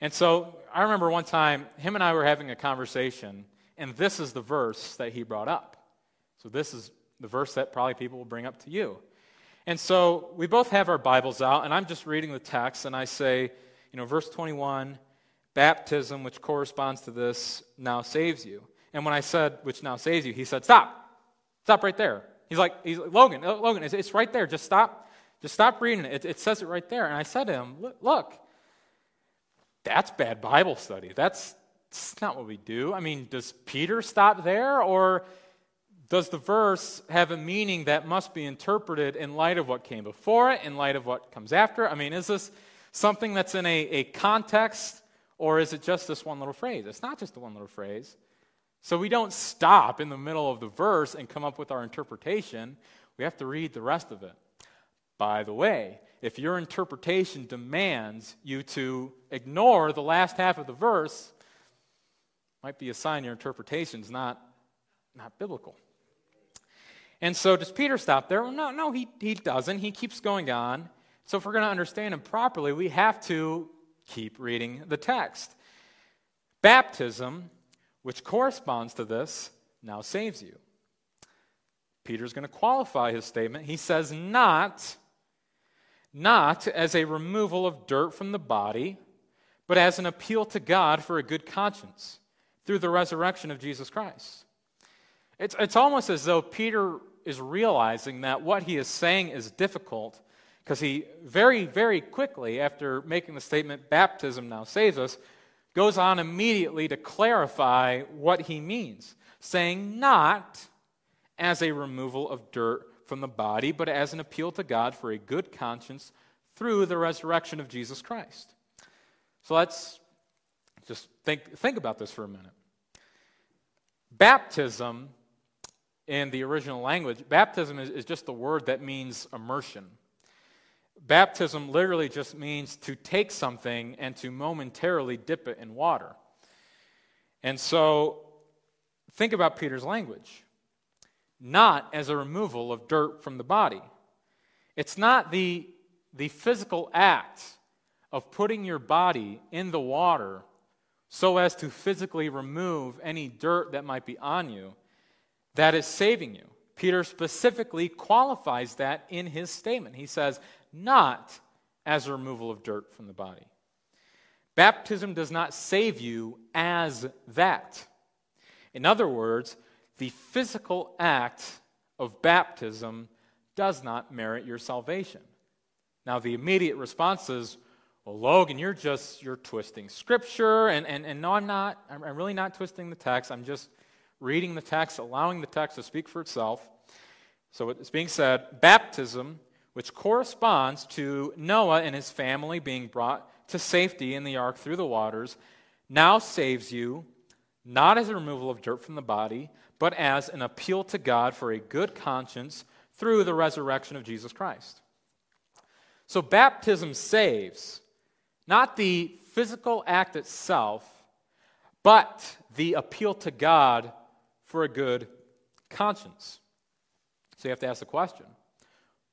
And so I remember one time, him and I were having a conversation, and this is the verse that he brought up. So this is the verse that probably people will bring up to you. And so we both have our Bibles out, and I'm just reading the text, and I say, you know, verse 21, baptism, which corresponds to this, now saves you. And when I said, which now saves you, he said, stop. Stop right there. He's like, he's like Logan, uh, Logan, it's, it's right there. Just stop. Just stop reading it. it. It says it right there. And I said to him, look, that's bad Bible study. That's, that's not what we do. I mean, does Peter stop there? Or does the verse have a meaning that must be interpreted in light of what came before it, in light of what comes after? I mean, is this something that's in a, a context, or is it just this one little phrase? It's not just the one little phrase. So we don't stop in the middle of the verse and come up with our interpretation. We have to read the rest of it. By the way, if your interpretation demands you to ignore the last half of the verse, might be a sign your interpretation is not, not biblical. And so does Peter stop there? Well, no, no, he, he doesn't. He keeps going on. So if we're going to understand him properly, we have to keep reading the text. Baptism, which corresponds to this, now saves you. Peter's going to qualify his statement. He says, not, not as a removal of dirt from the body, but as an appeal to God for a good conscience through the resurrection of Jesus Christ. It's, it's almost as though Peter is realizing that what he is saying is difficult because he very, very quickly, after making the statement, baptism now saves us, goes on immediately to clarify what he means, saying, not as a removal of dirt from the body, but as an appeal to God for a good conscience through the resurrection of Jesus Christ. So let's just think, think about this for a minute. Baptism in the original language, baptism is, is just the word that means immersion. Baptism literally just means to take something and to momentarily dip it in water. And so think about Peter's language not as a removal of dirt from the body. It's not the, the physical act of putting your body in the water so as to physically remove any dirt that might be on you that is saving you. Peter specifically qualifies that in his statement. He says, not as a removal of dirt from the body. Baptism does not save you as that. In other words, the physical act of baptism does not merit your salvation. Now, the immediate response is, well, Logan, you're just, you're twisting scripture. And, and, and no, I'm not. I'm, I'm really not twisting the text. I'm just reading the text, allowing the text to speak for itself. So it's being said baptism, which corresponds to Noah and his family being brought to safety in the ark through the waters, now saves you, not as a removal of dirt from the body, but as an appeal to God for a good conscience through the resurrection of Jesus Christ. So baptism saves, not the physical act itself, but the appeal to God for a good conscience. So you have to ask the question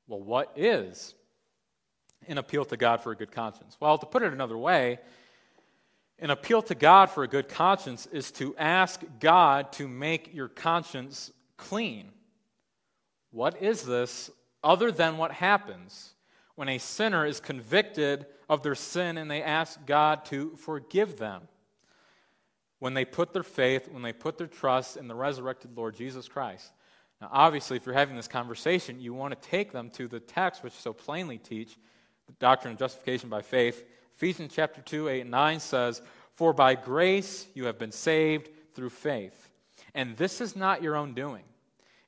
well, what is an appeal to God for a good conscience? Well, to put it another way, an appeal to God for a good conscience is to ask God to make your conscience clean. What is this other than what happens when a sinner is convicted of their sin and they ask God to forgive them? when they put their faith, when they put their trust in the resurrected Lord Jesus Christ. Now, obviously, if you're having this conversation, you want to take them to the text which so plainly teach the doctrine of justification by faith. Ephesians chapter 2, 8 and 9 says, For by grace you have been saved through faith. And this is not your own doing.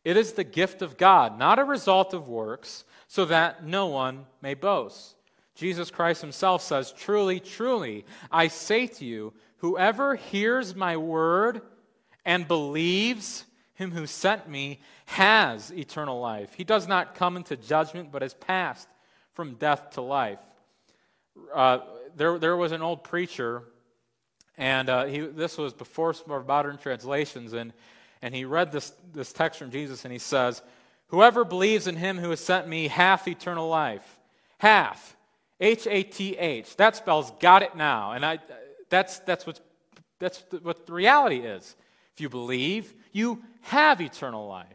It is the gift of God, not a result of works, so that no one may boast. Jesus Christ himself says, Truly, truly, I say to you, Whoever hears my word and believes him who sent me has eternal life. He does not come into judgment, but has passed from death to life. Uh, there, there was an old preacher, and uh, he, this was before some of modern translations, and, and he read this, this text from Jesus, and he says, Whoever believes in him who has sent me hath eternal life. Hath. H A T H. That spells got it now. And I, that's, that's, what's, that's what the reality is. If you believe, you have eternal life.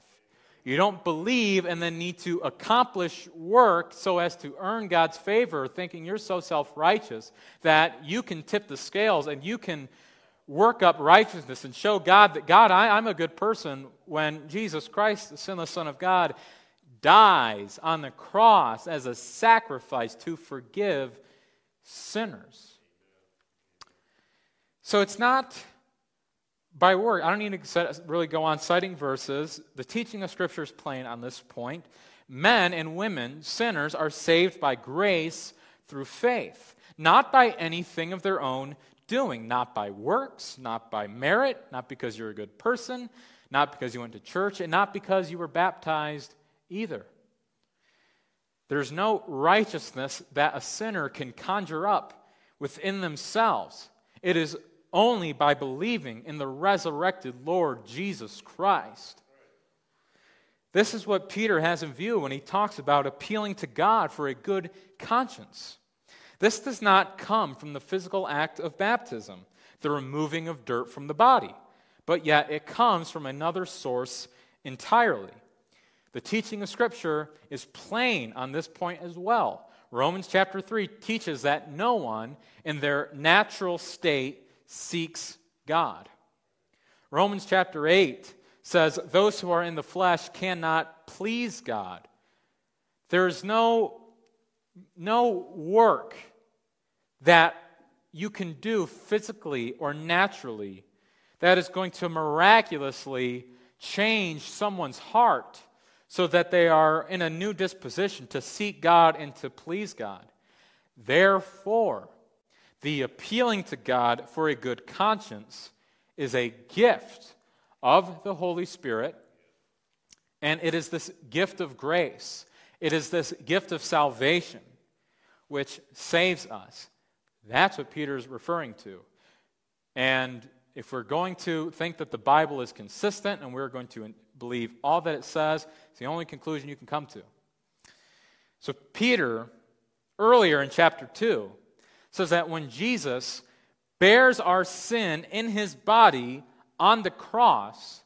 You don't believe and then need to accomplish work so as to earn God's favor, thinking you're so self righteous that you can tip the scales and you can work up righteousness and show God that, God, I, am a good person when Jesus Christ, the sinless Son of God, dies on the cross as a sacrifice to forgive sinners. So it's not by word. I don't need to really go on citing verses. The teaching of Scripture is plain on this point. Men and women, sinners, are saved by grace through faith, not by anything of their own doing, not by works, not by merit, not because you're a good person, not because you went to church, and not because you were baptized either. There's no righteousness that a sinner can conjure up within themselves. It is only by believing in the resurrected Lord Jesus Christ. This is what Peter has in view when he talks about appealing to God for a good conscience. This does not come from the physical act of baptism, the removing of dirt from the body, but yet it comes from another source entirely. The teaching of Scripture is plain on this point as well. Romans chapter 3 teaches that no one in their natural state seeks God. Romans chapter 8 says, Those who are in the flesh cannot please God. There's no, no work that you can do physically or naturally that is going to miraculously change someone's heart so that they are in a new disposition to seek God and to please God. Therefore, the appealing to God for a good conscience is a gift of the Holy Spirit, and it is this gift of grace. It is this gift of salvation which saves us. That's what Peter is referring to. And if we're going to think that the Bible is consistent and we're going to believe all that it says, it's the only conclusion you can come to. So, Peter, earlier in chapter 2, says that when Jesus bears our sin in his body on the cross,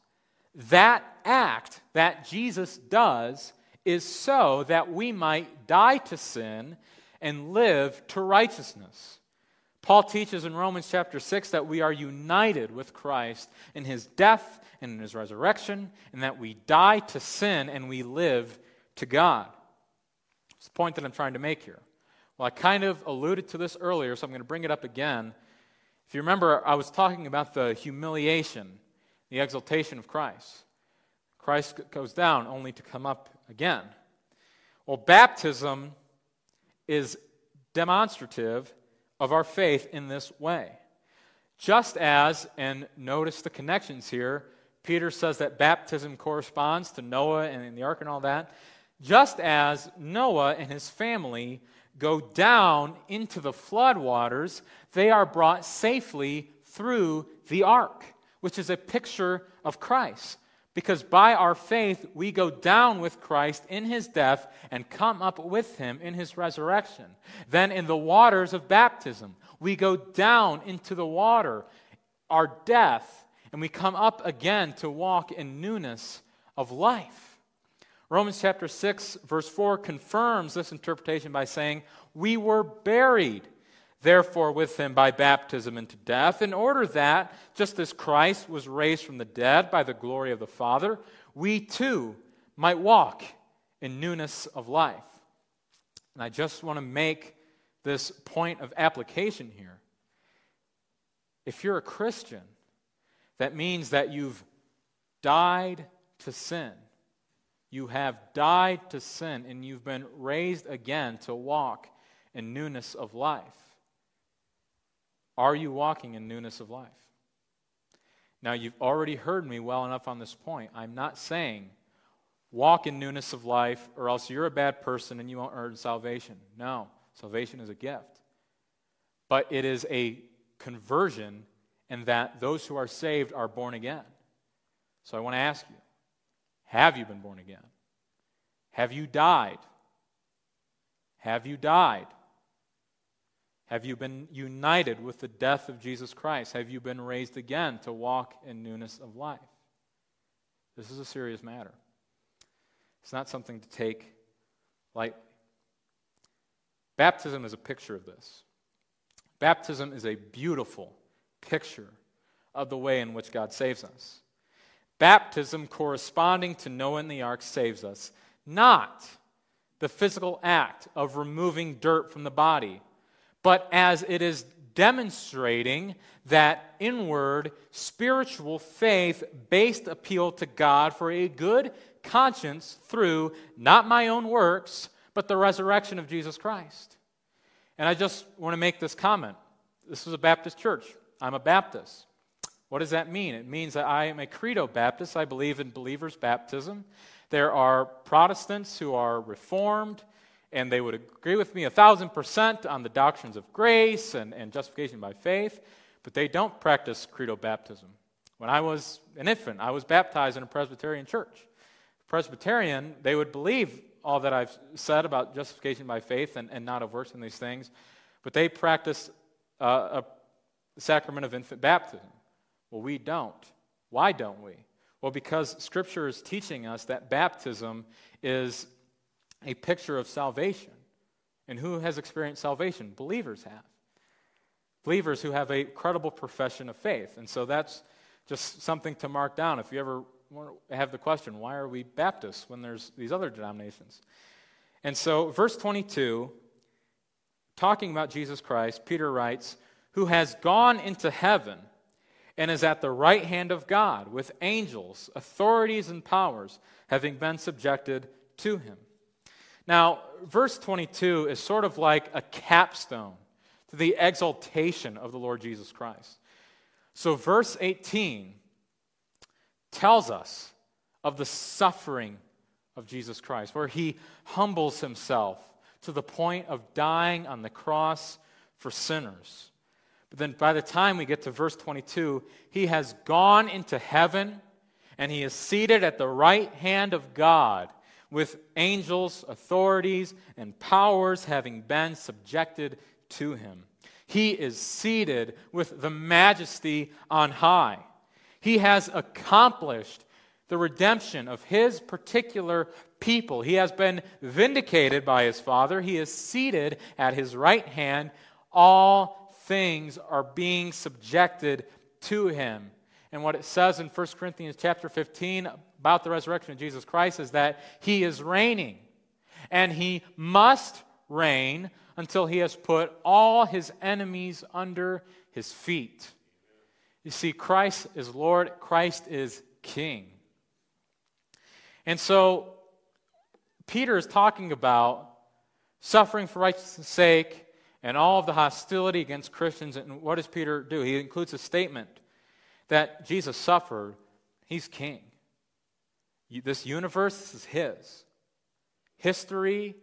that act that Jesus does is so that we might die to sin and live to righteousness. Paul teaches in Romans chapter 6 that we are united with Christ in his death and in his resurrection, and that we die to sin and we live to God. It's the point that I'm trying to make here. Well, I kind of alluded to this earlier, so I'm going to bring it up again. If you remember, I was talking about the humiliation, the exaltation of Christ. Christ goes down only to come up again. Well, baptism is demonstrative of our faith in this way. Just as, and notice the connections here, Peter says that baptism corresponds to Noah and the ark and all that. Just as Noah and his family go down into the floodwaters, they are brought safely through the ark, which is a picture of Christ. Because by our faith, we go down with Christ in his death and come up with him in his resurrection. Then, in the waters of baptism, we go down into the water, our death, and we come up again to walk in newness of life. Romans chapter 6, verse 4 confirms this interpretation by saying, We were buried, therefore, with him by baptism into death, in order that, just as Christ was raised from the dead by the glory of the Father, we too might walk in newness of life. And I just want to make this point of application here. If you're a Christian, that means that you've died to sin. You have died to sin and you've been raised again to walk in newness of life. Are you walking in newness of life? Now, you've already heard me well enough on this point. I'm not saying walk in newness of life or else you're a bad person and you won't earn salvation. No, salvation is a gift. But it is a conversion in that those who are saved are born again. So I want to ask you have you been born again? Have you died? Have you died? Have you been united with the death of Jesus Christ? Have you been raised again to walk in newness of life? This is a serious matter. It's not something to take lightly. Baptism is a picture of this. Baptism is a beautiful picture of the way in which God saves us. Baptism, corresponding to Noah in the ark, saves us, not the physical act of removing dirt from the body, but as it is demonstrating that inward spiritual faith based appeal to God for a good conscience through not my own works, but the resurrection of Jesus Christ. And I just want to make this comment. This is a Baptist church. I'm a Baptist. What does that mean? It means that I am a credo Baptist. I believe in believers' baptism. There are Protestants who are Reformed, and they would agree with me a thousand percent on the doctrines of grace and, and justification by faith, but they don't practice credo baptism. When I was an infant, I was baptized in a Presbyterian church. Presbyterian, they would believe all that I've said about justification by faith and, and not of works and these things, but they practice uh, a sacrament of infant baptism. Well, we don't. Why don't we? Well, because Scripture is teaching us that baptism is a picture of salvation. And who has experienced salvation? Believers have. Believers who have a credible profession of faith. And so that's just something to mark down. If you ever have the question, why are we Baptists when there's these other denominations? And so, verse 22, talking about Jesus Christ, Peter writes, who has gone into heaven and is at the right hand of God, with angels, authorities, and powers having been subjected to him. Now, verse 22 is sort of like a capstone to the exaltation of the Lord Jesus Christ. So, verse 18 tells us of the suffering of Jesus Christ, where he humbles himself to the point of dying on the cross for sinners. But then by the time we get to verse 22, he has gone into heaven and he is seated at the right hand of God with angels, authorities, and powers having been subjected to him. He is seated with the majesty on high. He has accomplished the redemption of his particular people. He has been vindicated by his Father. He is seated at his right hand. All things are being subjected to him. And what it says in 1 Corinthians chapter 15 about the resurrection of Jesus Christ is that he is reigning. And he must reign until he has put all his enemies under his feet. You see, Christ is Lord, Christ is King. And so, Peter is talking about suffering for righteousness' sake and all of the hostility against Christians. And what does Peter do? He includes a statement that Jesus suffered, he's king. This universe is his. History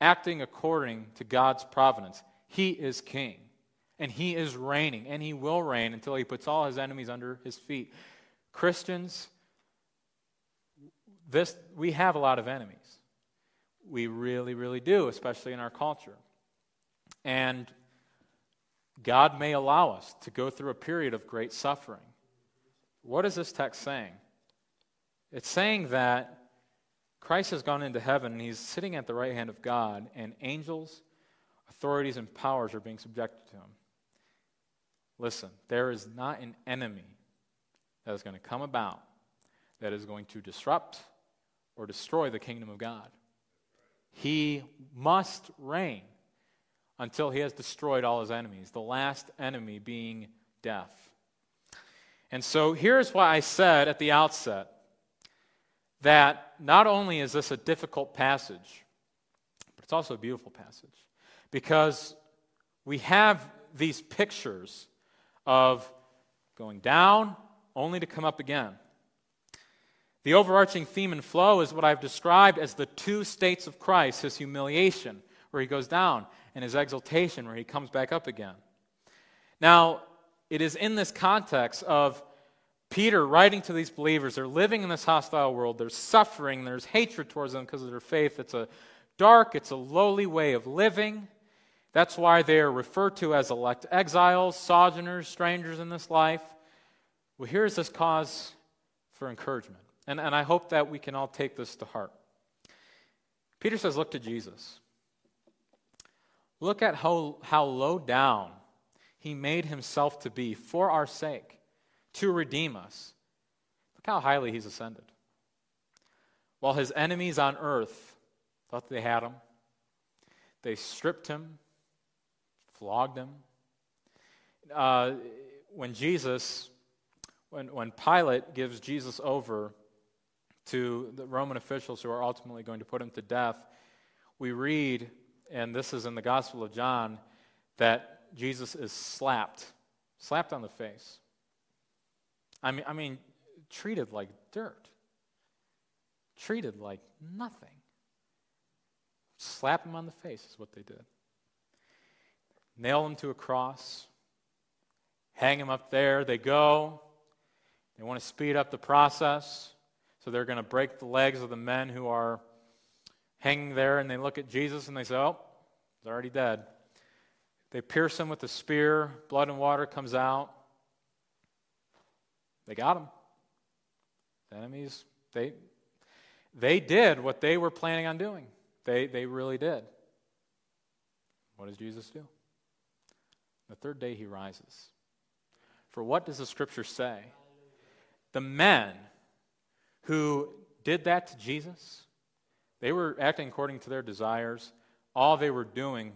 acting according to God's providence. He is king, and he is reigning, and he will reign until he puts all his enemies under his feet. Christians, this, we have a lot of enemies. We really, really do, especially in our culture. And God may allow us to go through a period of great suffering. What is this text saying? It's saying that Christ has gone into heaven and he's sitting at the right hand of God, and angels, authorities, and powers are being subjected to him. Listen, there is not an enemy that is going to come about that is going to disrupt or destroy the kingdom of God. He must reign until he has destroyed all his enemies, the last enemy being death. And so here's why I said at the outset that not only is this a difficult passage, but it's also a beautiful passage because we have these pictures of going down only to come up again. The overarching theme and flow is what I've described as the two states of Christ his humiliation, where he goes down, and his exaltation where he comes back up again. Now, it is in this context of Peter writing to these believers. They're living in this hostile world, there's suffering, there's hatred towards them because of their faith. It's a dark, it's a lowly way of living. That's why they are referred to as elect exiles, sojourners, strangers in this life. Well, here's this cause for encouragement. And, and I hope that we can all take this to heart. Peter says, Look to Jesus. Look at how, how low down he made himself to be for our sake, to redeem us. Look how highly he's ascended. While his enemies on earth thought they had him, they stripped him, flogged him. Uh, when Jesus, when, when Pilate gives Jesus over to the Roman officials who are ultimately going to put him to death, we read, and this is in the Gospel of John, that Jesus is slapped, slapped on the face. I mean, I mean, treated like dirt, treated like nothing. Slap him on the face is what they did. Nail him to a cross, hang him up there. They go. They want to speed up the process. So they're going to break the legs of the men who are hanging there, and they look at Jesus and they say, Oh, he's already dead. They pierce him with a spear, blood and water comes out. They got him. The enemies, they, they did what they were planning on doing. They, they really did. What does Jesus do? The third day he rises. For what does the scripture say? The men who did that to Jesus, they were acting according to their desires. All they were doing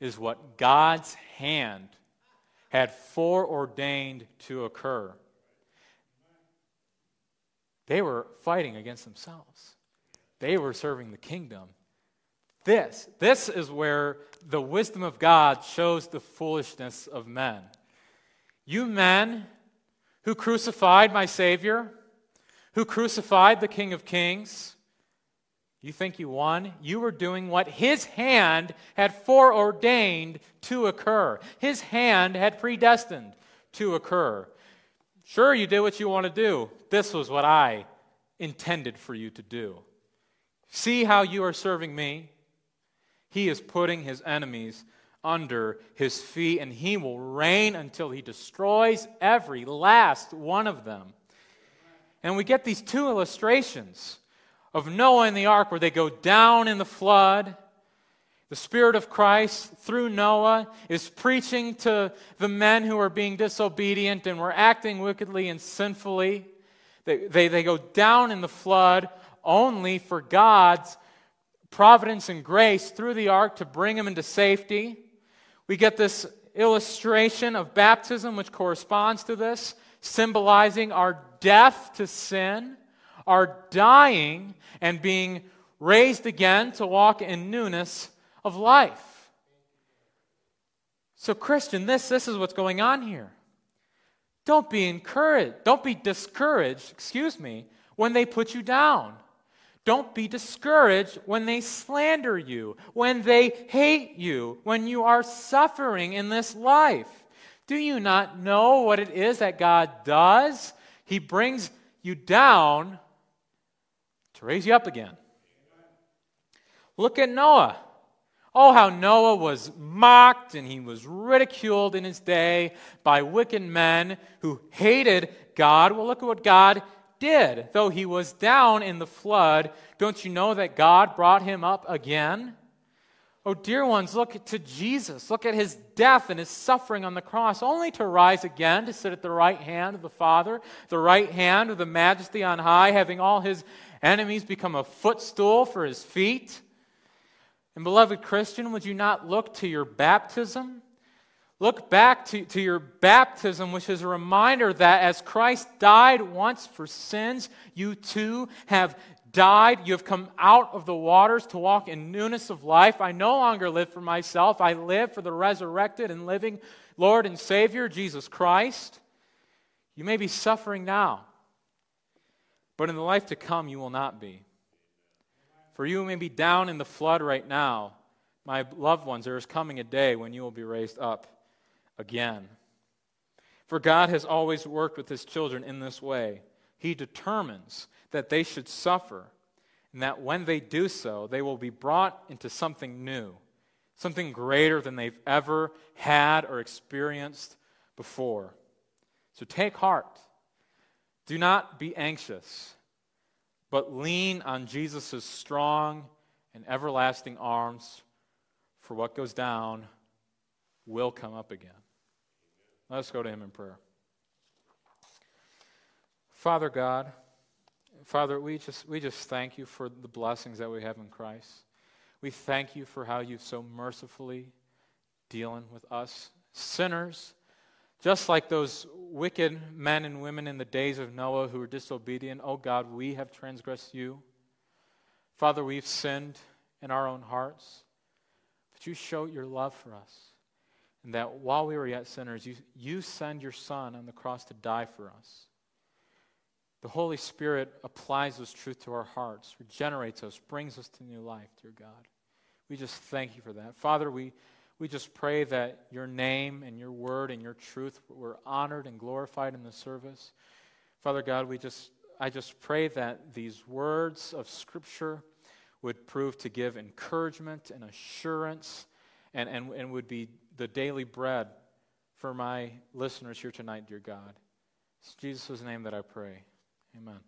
is what God's hand had foreordained to occur. They were fighting against themselves. They were serving the kingdom. This, this is where the wisdom of God shows the foolishness of men. You men who crucified my Savior, who crucified the King of Kings. You think you won? You were doing what his hand had foreordained to occur. His hand had predestined to occur. Sure, you did what you want to do. This was what I intended for you to do. See how you are serving me? He is putting his enemies under his feet, and he will reign until he destroys every last one of them. And we get these two illustrations of Noah and the ark where they go down in the flood. The Spirit of Christ, through Noah, is preaching to the men who are being disobedient and were acting wickedly and sinfully. They, they, they go down in the flood only for God's providence and grace through the ark to bring them into safety. We get this illustration of baptism, which corresponds to this symbolizing our death to sin, our dying and being raised again to walk in newness of life. So, Christian, this, this is what's going on here. Don't be encouraged. Don't be discouraged, excuse me, when they put you down. Don't be discouraged when they slander you, when they hate you, when you are suffering in this life. Do you not know what it is that God does? He brings you down to raise you up again. Look at Noah. Oh, how Noah was mocked and he was ridiculed in his day by wicked men who hated God. Well, look at what God did. Though he was down in the flood, don't you know that God brought him up again? Oh, dear ones, look to Jesus. Look at his death and his suffering on the cross, only to rise again to sit at the right hand of the Father, the right hand of the majesty on high, having all his enemies become a footstool for his feet. And, beloved Christian, would you not look to your baptism? Look back to, to your baptism, which is a reminder that as Christ died once for sins, you too have died. You have come out of the waters to walk in newness of life. I no longer live for myself. I live for the resurrected and living Lord and Savior, Jesus Christ. You may be suffering now, but in the life to come, you will not be. For you may be down in the flood right now. My loved ones, there is coming a day when you will be raised up again. For God has always worked with his children in this way. He determines that they should suffer, and that when they do so, they will be brought into something new, something greater than they've ever had or experienced before. So take heart. Do not be anxious, but lean on Jesus' strong and everlasting arms for what goes down will come up again. Let's go to him in prayer. Father God, Father, we just, we just thank you for the blessings that we have in Christ. We thank you for how you've so mercifully dealing with us sinners, just like those wicked men and women in the days of Noah who were disobedient. Oh God, we have transgressed you. Father, we've sinned in our own hearts, but you show your love for us. And that while we were yet sinners, you, you send your Son on the cross to die for us. The Holy Spirit applies this truth to our hearts, regenerates us, brings us to new life, dear God. We just thank you for that. Father, we, we just pray that your name and your word and your truth were honored and glorified in the service. Father God, we just, I just pray that these words of Scripture would prove to give encouragement and assurance and, and, and would be the daily bread for my listeners here tonight, dear God. It's Jesus' name that I pray. Amen.